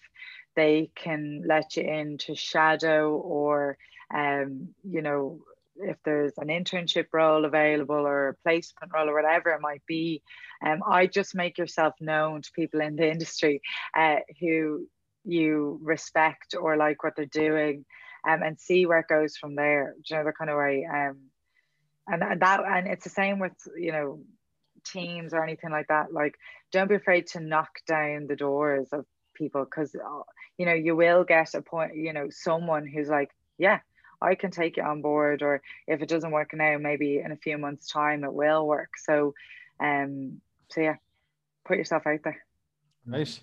they can let you in to shadow or um you know if there's an internship role available or a placement role or whatever it might be um i just make yourself known to people in the industry uh, who you respect or like what they're doing um, and see where it goes from there. You know the kind of way um and, and that and it's the same with you know teams or anything like that. Like don't be afraid to knock down the doors of people because uh, you know you will get a point you know someone who's like yeah i can take it on board or if it doesn't work now maybe in a few months time it will work so um so yeah put yourself out there right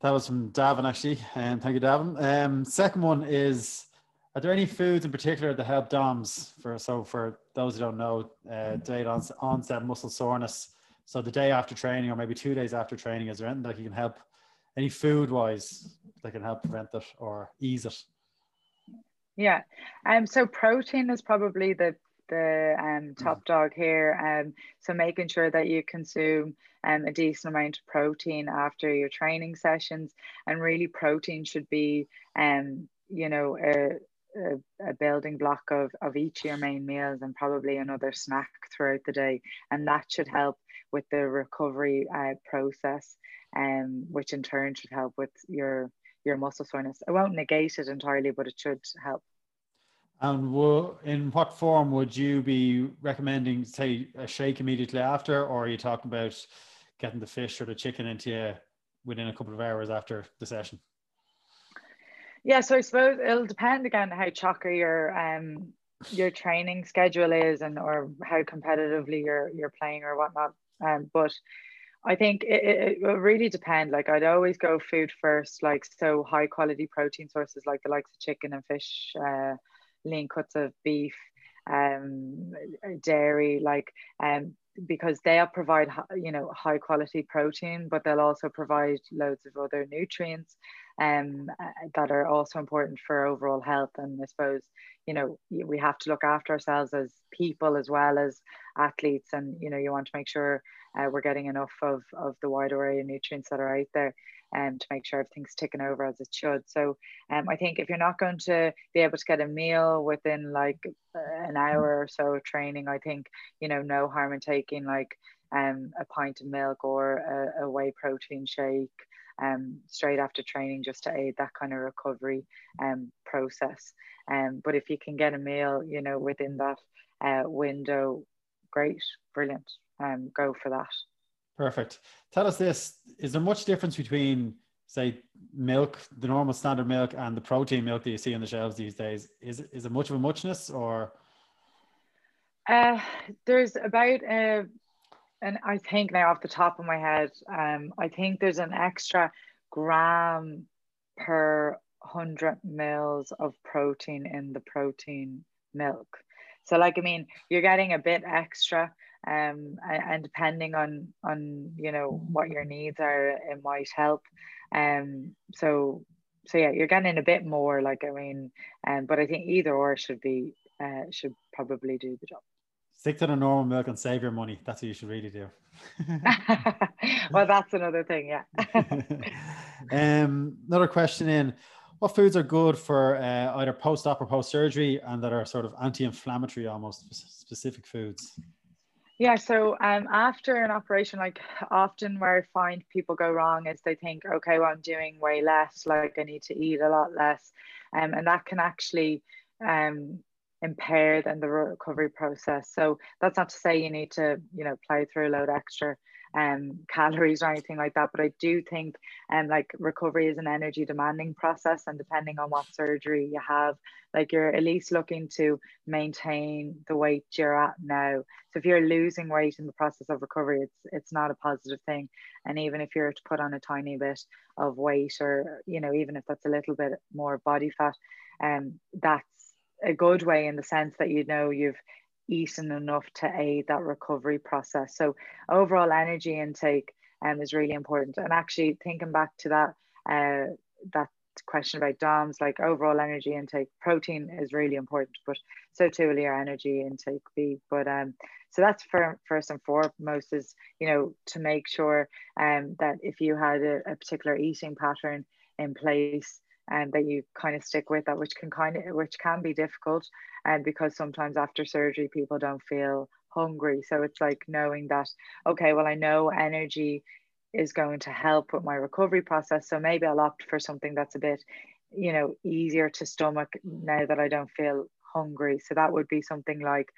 that was from davin actually and um, thank you davin um second one is are there any foods in particular that help DOMs for so for those who don't know, uh, delayed onset muscle soreness? So the day after training, or maybe two days after training, is there anything that you can help? Any food wise that can help prevent it or ease it? Yeah, um, so protein is probably the the um, top dog here. Um, so making sure that you consume um, a decent amount of protein after your training sessions, and really protein should be um, you know a, a, a, building block of, of each of your main meals and probably another snack throughout the day. And that should help with the recovery uh, process, um, which in turn should help with your, your muscle soreness. It won't negate it entirely, but it should help. And will, in what form would you be recommending, say, a shake immediately after, or are you talking about getting the fish or the chicken into you within a couple of hours after the session? Yeah, so I suppose it'll depend again how chocker your um your training schedule is and or how competitively you're you're playing or whatnot. Um, but I think it, it, will really depend. Like I'd always go food first, like so high quality protein sources like the likes of chicken and fish, uh, lean cuts of beef, um, dairy, like um, because they'll provide you know high quality protein, but they'll also provide loads of other nutrients um, that are also important for overall health. And I suppose, you know, we have to look after ourselves as people as well as athletes. And, you know, you want to make sure uh, we're getting enough of, of the wide array of nutrients that are out there um, to make sure everything's ticking over as it should. So um, I think if you're not going to be able to get a meal within like an hour or so of training, I think, you know, no harm in taking like um, a pint of milk or a, a whey protein shake um, straight after training just to aid that kind of recovery um, process. Um, but if you can get a meal, you know, within that uh, window, great, brilliant. Um, go for that. Perfect. Tell us this: Is there much difference between, say, milk, the normal standard milk, and the protein milk that you see on the shelves these days? Is is it much of a muchness, or? Uh, there's about a uh, and I think now off the top of my head, um, I think there's an extra gram per hundred mils of protein in the protein milk. So like I mean, you're getting a bit extra, um, and, depending on on you know what your needs are, it might help. Um, so so yeah, you're getting a bit more. Like I mean, um, but I think either or should be uh, should probably do the job. Stick to the normal milk and save your money. That's what you should really do. <laughs> well, that's another thing, yeah. <laughs> um, another question in what foods are good for uh, either post-op or post-surgery and that are sort of anti-inflammatory almost specific foods yeah so um, after an operation like often where i find people go wrong is they think okay well i'm doing way less like i need to eat a lot less um, and that can actually um, impair then the recovery process. So that's not to say you need to you know plow through a load extra um, <laughs> calories or anything like that. But I do think um, like recovery is an energy demanding process, and depending on what surgery you have, like you're at least looking to maintain the weight you're at now. So if you're losing weight in the process of recovery, it's it's not a positive thing. And even if you're to put on a tiny bit of weight, or you know, even if that's a little bit more body fat, um, that's a good way in the sense that you know you've eaten enough to aid that recovery process. So overall energy intake um, is really important. And actually thinking back to that uh, that question about DOMS, like overall energy intake, protein is really important, but so too will your energy intake be. But um, so that's for first and foremost is you know to make sure um that if you had a, a particular eating pattern in place and that you kind of stick with that, which can kind of which can be difficult, and because sometimes after surgery people don't feel hungry. So it's like knowing that okay, well I know energy is going to help with my recovery process, so maybe I'll opt for something that's a bit, you know, easier to stomach now that I don't feel hungry. So that would be something like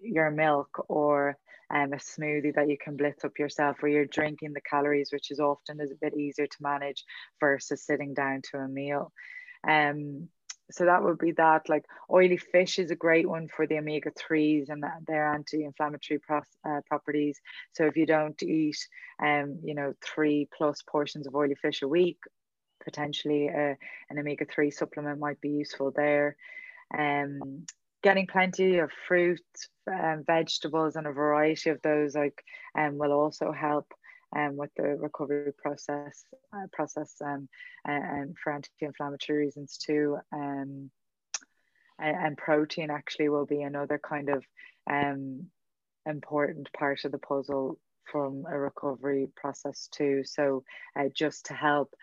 your milk or um, a smoothie that you can blitz up yourself where you're drinking the calories, which is often is a bit easier to manage versus sitting down to a meal. Um, so that would be that. Like oily fish is a great one for the omega-3s and their anti-inflammatory uh, properties. So if you don't eat um you know three plus portions of oily fish a week potentially uh, an omega-3 supplement might be useful there. Um getting plenty of fruit, um, vegetables, and a variety of those like um, will also help um, with the recovery process uh, process um, and for anti-inflammatory reasons too. Um, and, and, protein actually will be another kind of um, important part of the puzzle from a recovery process too. So uh, just to help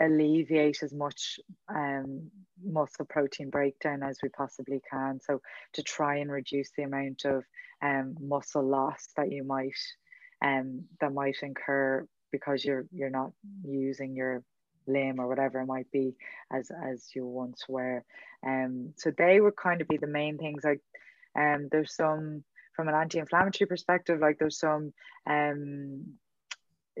alleviate as much um, muscle protein breakdown as we possibly can. So to try and reduce the amount of um, muscle loss that you might um, that might incur because you're you're not using your limb or whatever it might be as as you once were. Um, so they would kind of be the main things. Like um, there's some from an anti-inflammatory perspective, like there's some um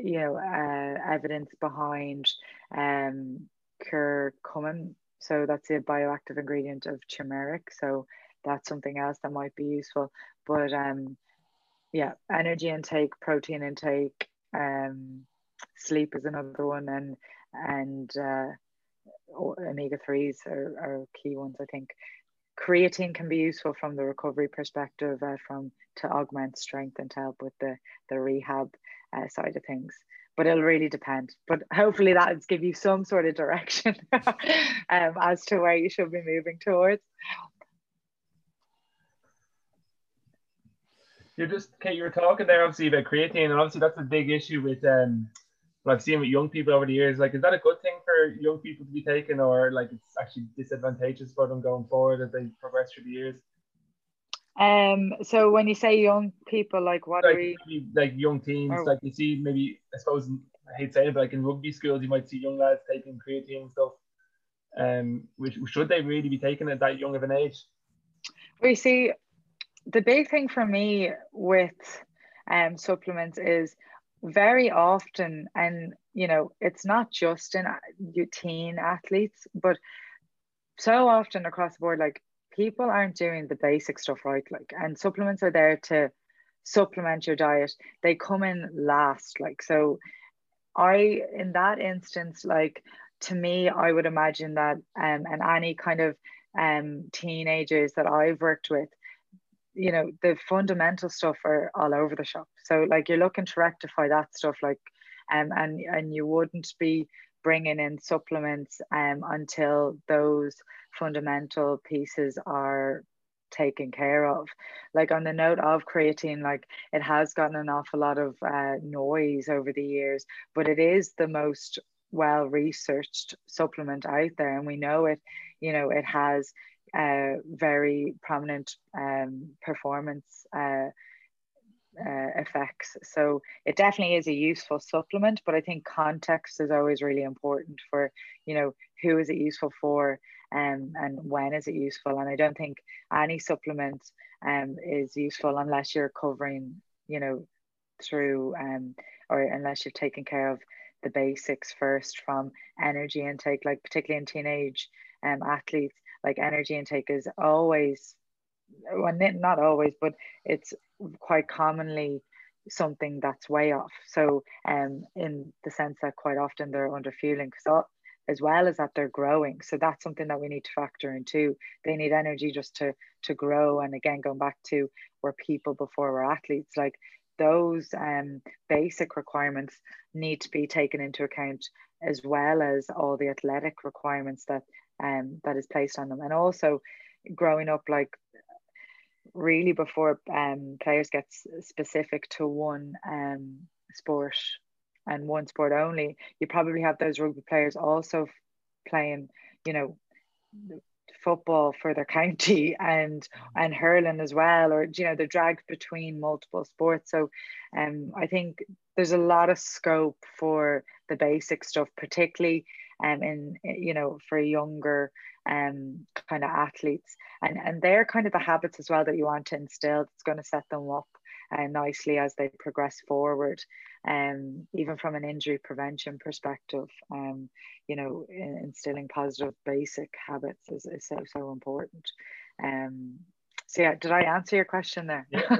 you know uh, evidence behind um, curcumin. So that's a bioactive ingredient of turmeric. So that's something else that might be useful. But um, yeah, energy intake, protein intake, um, sleep is another one, and and uh, omega threes are, are key ones. I think creatine can be useful from the recovery perspective, uh, from to augment strength and to help with the the rehab uh, side of things but it'll really depend. But hopefully that will give you some sort of direction <laughs> um, as to where you should be moving towards. You're just Kate. You were talking there obviously about creatine, and obviously that's a big issue with um what I've seen with young people over the years. Like, is that a good thing for young people to be taken, or like it's actually disadvantageous for them going forward as they progress through the years? Um, so when you say young people, like what like, are we? Like young teens, or, like you see maybe I suppose I hate saying it, but like in rugby schools, you might see young lads taking creatine and stuff. Um, which should they really be taking at that young of an age? We see the big thing for me with um supplements is very often, and you know, it's not just in teen athletes, but so often across the board, like people aren't doing the basic stuff right like and supplements are there to supplement your diet they come in last like so i in that instance like to me i would imagine that um and any kind of um, teenagers that I've worked with, you know, the fundamental stuff are all over the shop. So like you're looking to rectify that stuff, like, um, and and you wouldn't be bringing in supplements um, until those fundamental pieces are taken care of. Like on the note of creatine, like it has gotten an awful lot of uh, noise over the years, but it is the most well researched supplement out there, and we know it. You know, it has very prominent um, performance. Uh, uh, effects. So it definitely is a useful supplement, but I think context is always really important for, you know, who is it useful for um, and when is it useful. And I don't think any supplement um, is useful unless you're covering, you know, through um, or unless you're taking care of the basics first from energy intake, like particularly in teenage um, athletes, like energy intake is always well, not always, but it's quite commonly something that's way off. So, um, in the sense that quite often they're under fueling, so as well as that they're growing. So that's something that we need to factor in too. They need energy just to to grow. And again, going back to where people before were athletes, like those um, basic requirements need to be taken into account as well as all the athletic requirements that um, that is placed on them. And also growing up like really before um, players get specific to one um, sport and one sport only, you probably have those rugby players also playing, you know, football for their <laughs> county and and hurling as well, or you know, they're dragged between multiple sports. So, um, I think there's a lot of scope for the basic stuff, particularly um, in you know for younger um, kind of athletes. And, and they're kind of the habits as well that you want to instill that's going to set them up uh, nicely as they progress forward. Um, even from an injury prevention perspective, um, you know, instilling positive basic habits is, is so, so important. Um, so yeah, did I answer your question there? Yeah, <laughs>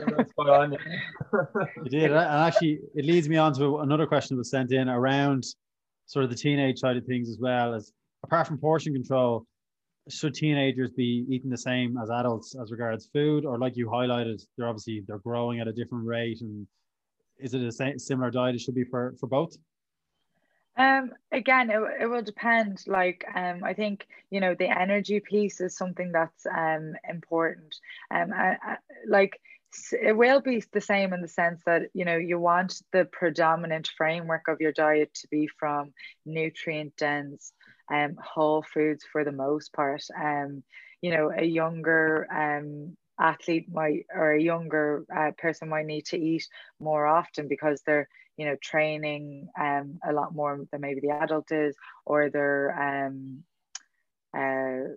you did. And actually, it leads me on to another question that was sent in around sort of the teenage side of things as well as apart from portion control, should teenagers be eating the same as adults as regards food? Or like you highlighted they're obviously they're growing at a different rate and is it a similar diet it should be for for both? Um again it, it will depend. Like um i think you know the energy piece is something that's um important. Um I, I, like it will be the same in the sense that you know you want the predominant framework of your diet to be from nutrient dense um, whole foods for the most part. Um, you know, a younger um, athlete might or a younger uh, person might need to eat more often because they're you know training um, a lot more than maybe the adult is or they're um, uh,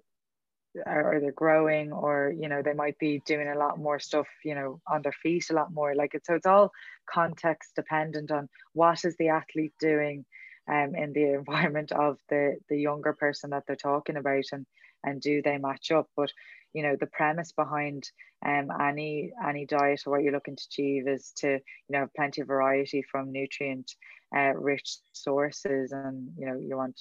or they're growing or you know they might be doing a lot more stuff you know on their feet a lot more like it so it's all context dependent on what is the athlete doing um, in the <laughs> environment of the the younger person that they're talking about and and do they match up? But you know the premise behind um, any any diet or what you're looking to achieve is to you know have plenty of variety from nutrient uh, rich sources and you know you want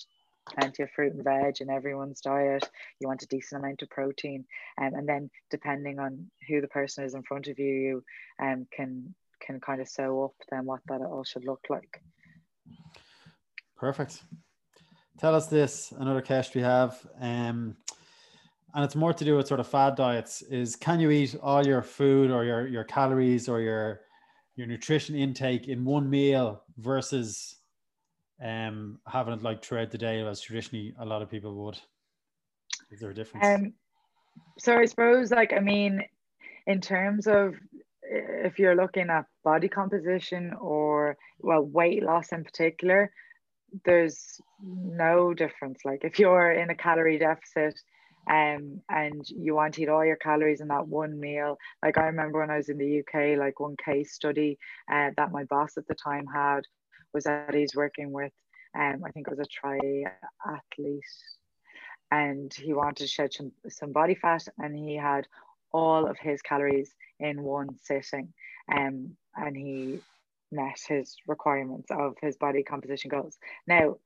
plenty of fruit and veg in everyone's diet. You want a decent amount of protein. Um, and then depending on who the person is in front of you you um, can can kind of sew up then what that all should look like Perfect. Tell us this, another question we have, um, and it's more to do with sort of fad diets. Is can you eat all your food or your your calories or your your nutrition intake in one meal versus um, having it like throughout the day as traditionally a lot of people would? Is there a difference? Um, so I suppose, like, I mean, in terms of if you're looking at body composition or well weight loss in particular there's no difference. Like if you're in a calorie deficit um, and you want to eat all your calories in that one meal, like I remember when I was in the UK, like one case study uh, that my boss at the time had was that he's working with, um, I think it was a triathlete, and he wanted to shed some, some body fat, and he had all of his calories in one sitting. Um, and he met his requirements of his body composition goals. Now,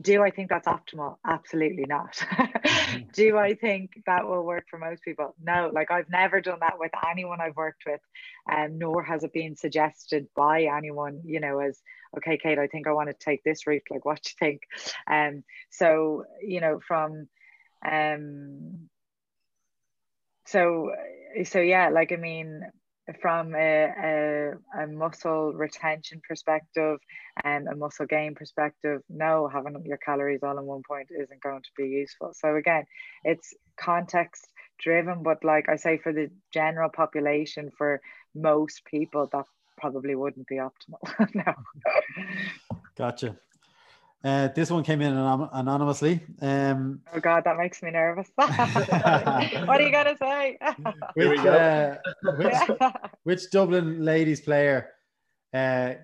do I think that's optimal? Absolutely not. <laughs> Do I <laughs> think that will work for most people? No, like I've never done that with anyone I've worked with, and um, nor has it been suggested by anyone, you know, as okay, Kate, I think I want to take this route. Like, what do you think? Um, so you know, from um, so so yeah, like I mean, from a, a, a, muscle retention perspective and a muscle gain perspective, no, having your calories all in one point isn't going to be useful. So again, it's context driven, but like I say, for the general population, for most people, that probably wouldn't be optimal. <laughs> no. Gotcha. Uh, this one came in anon- anonymously. Um, oh God, that makes me nervous. <laughs> what are you gonna say? <laughs> which, uh, which, <laughs> which, Dublin ladies player uh,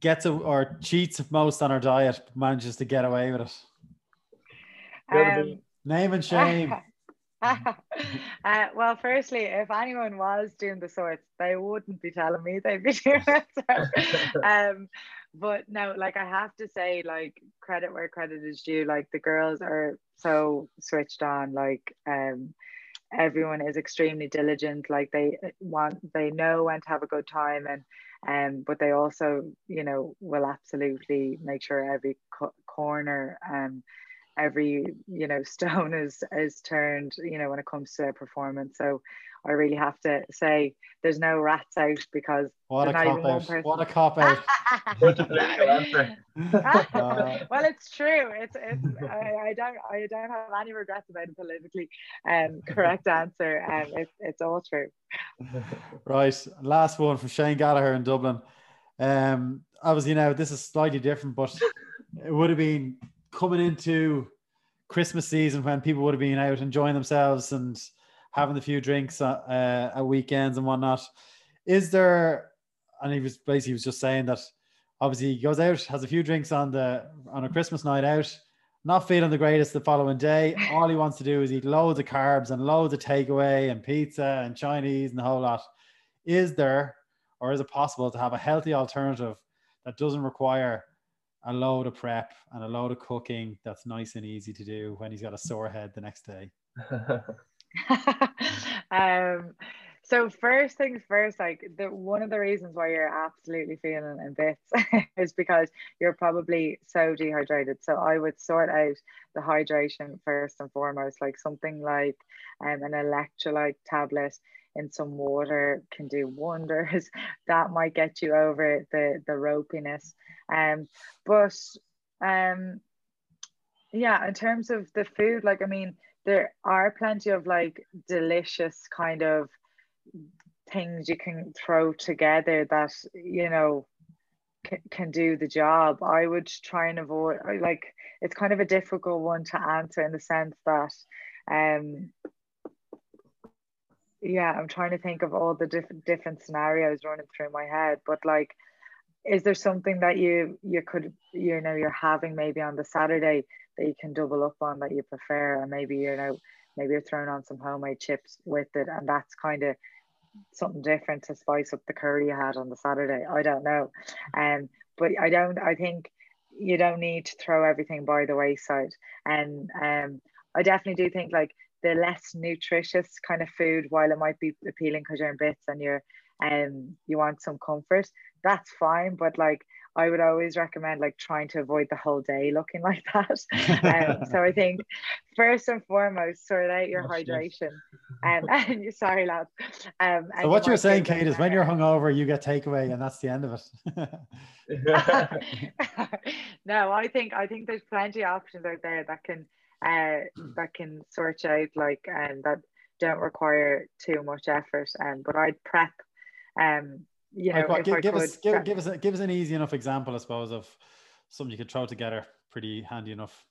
gets a, or cheats most on her diet, manages to get away with it? Um, Name and shame. <laughs> uh, well, firstly, if anyone was doing the sorts, they wouldn't be telling me they'd be <laughs> doing it. So, <laughs> um, but no, like I have to say, like credit where credit is due. Like the girls are so switched on. Like um, everyone is extremely diligent. Like they want, they know when to have a good time, and um, but they also, you know, will absolutely make sure every co- corner um every you know <laughs> stone is is turned you know when it comes to their performance so I really have to say there's no rats out because what a cop out. What a cop out. <laughs> <laughs> well, it's true. It's it's I, I, don't I don't have any regrets about a politically um correct answer. Um, it's it's all true. Right, last one from Shane Gallagher in Dublin. Um, obviously now this is slightly different, but it would have been coming into Christmas season when people would have been out enjoying themselves and having a few drinks uh, uh, at weekends and whatnot. Is there? And he was basically he was just saying that obviously he goes out, has a few drinks on the on a Christmas night out, not feeling the greatest the following day. <laughs> All he wants to do is eat loads of carbs and loads of takeaway and pizza and Chinese and the whole lot. Is there, or is it possible to have a healthy alternative that doesn't require a load of prep and a load of cooking that's nice and easy to do when he's got a sore head the next day? <laughs> um, so first things first, like the one of the reasons why you're absolutely feeling in bits <laughs> is because you're probably so dehydrated. So I would sort out the hydration first and foremost, like something like um, an electrolyte tablet in some water can do wonders. <laughs> that might get you over the the ropiness. Um, but um, yeah, in terms of the food, like I mean there are plenty of like delicious kind of things you can throw together that you know can, can do the job i would try and avoid like it's kind of a difficult one to answer in the sense that um yeah i'm trying to think of all the different different scenarios running through my head but like is there something that you you could you know you're having maybe on the saturday that you can double up on that you prefer and maybe you know maybe you're throwing on some homemade chips with it and that's kind of something different to spice up the curry you had on the Saturday. I don't know. Um but I don't I think you don't need to throw everything by the wayside. And um I definitely do think like the less nutritious kind of food, while it might be appealing because you're in bits and you're um you want some comfort, that's fine. But like I would always recommend like trying to avoid the whole day looking <laughs> like that. Um, so I <laughs> think first and foremost, sort out your hydration. <laughs> Um, and sorry, lads. Um, so what you are saying, Kate, is when you're hungover, you get takeaway, and that's the end of it. no, I think I think there's plenty of options out there that can uh, that can sort out like and um, that don't require too much effort. Um, but I'd prep um you know, like give, give us give, give, us a, give us an easy enough example, I suppose, of something you could throw together pretty handy enough.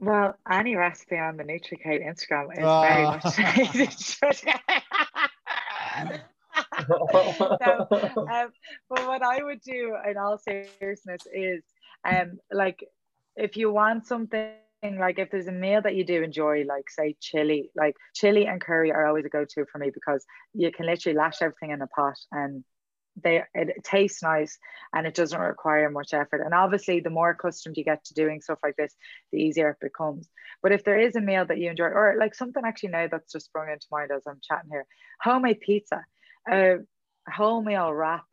Well, any recipe on the NutriKate Instagram is oh. very much <laughs> <laughs> so, um, but what I would do, in all seriousness, is um, like if you want something like if there's a meal that you do enjoy like say chili like chili and curry are always a go-to for me because you can literally lash everything in a pot and they it tastes nice and it doesn't require much effort. And obviously the more accustomed you get to doing stuff like this the easier it becomes. But if there is a meal that you enjoy or like something actually now that's just sprung into mind as i'm chatting here homemade pizza a wholemeal wrap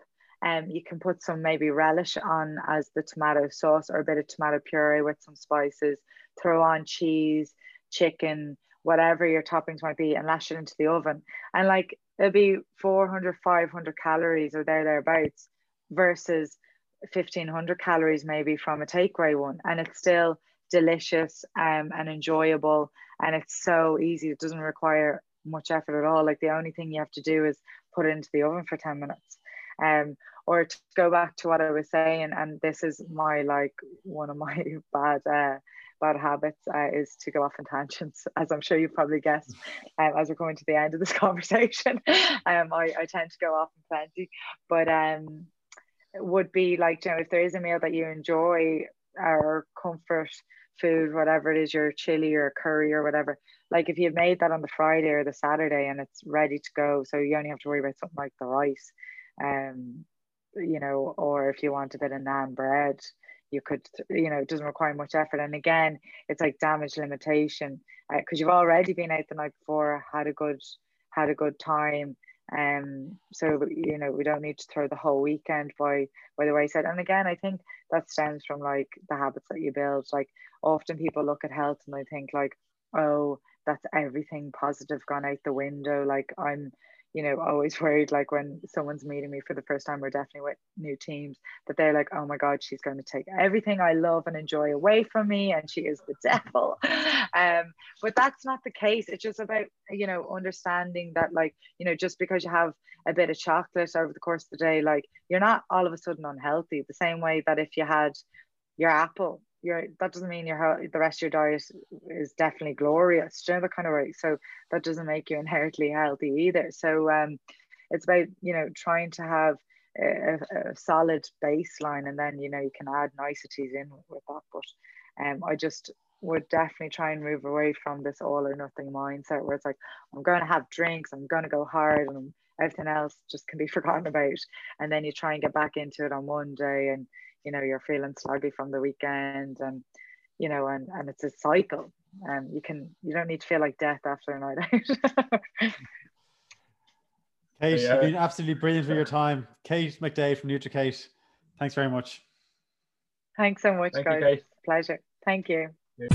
um, you can put some maybe relish on as the tomato sauce or a bit of tomato puree with some spices. Throw on cheese chicken whatever your toppings might be and lash it into the oven. And like it'll be 400 500 calories or there thereabouts versus 1500 calories maybe from a takeaway one. And it's still delicious um, and enjoyable and it's so easy. It doesn't require much effort at all. Like the only thing you have to do is put it into the oven for 10 minutes um or to go back to what i was saying and this is my like one of my <laughs> bad uh bad habits uh, is to go off on tangents, <laughs> as I'm sure you probably guessed um, as we're coming to the end of this <laughs> conversation. um, I, I tend to go off on plenty, but um, would be like, you know, if there is a meal that you enjoy or comfort food, whatever it is, your chili or curry or whatever, like if you've made that on the Friday or the Saturday and it's ready to go, so you only have to worry about something like the rice, um, you know, or if you want a bit of naan bread, you could you know it doesn't require much effort. And again it's like damage limitation because uh, you've already been out the night before had a good had a good time. Um so you know we don't need to throw the whole weekend by by the wayside. And again i think that stems from like the habits that you build. Like often people look at health and they think like oh that's everything positive gone out the window. Like i'm you know, always worried like when someone's meeting me for the first time or definitely with new teams that they're like, oh my God, she's going to take everything I love and enjoy away from me and she is the <laughs> devil. Um, but that's not the case. It's just about, you know, understanding that like, you know, just because you have a bit of chocolate over the course of the day, like you're not all of a sudden unhealthy. The same way that if you had your apple your that doesn't mean your the rest of your diet is definitely glorious. You know that kind of way? So that doesn't make you inherently healthy either. So um, it's about you know trying to have a, a, solid baseline, and then you know you can add niceties in with that. But um, I just would definitely try and move away from this all or nothing mindset where it's like I'm going to have drinks, I'm going to go hard, and everything else just can be <laughs> forgotten about. And then you try and get back into it on one day and you know you're feeling sluggy from the weekend and you know and and it's a cycle and you can you don't need to feel like death after a night out <laughs> Kate, yeah. you've been absolutely brilliant for your time. Kate McDade from NutriKate. Thanks very much. Thanks so much, Thank guys. You, Pleasure. Thank you. Yeah.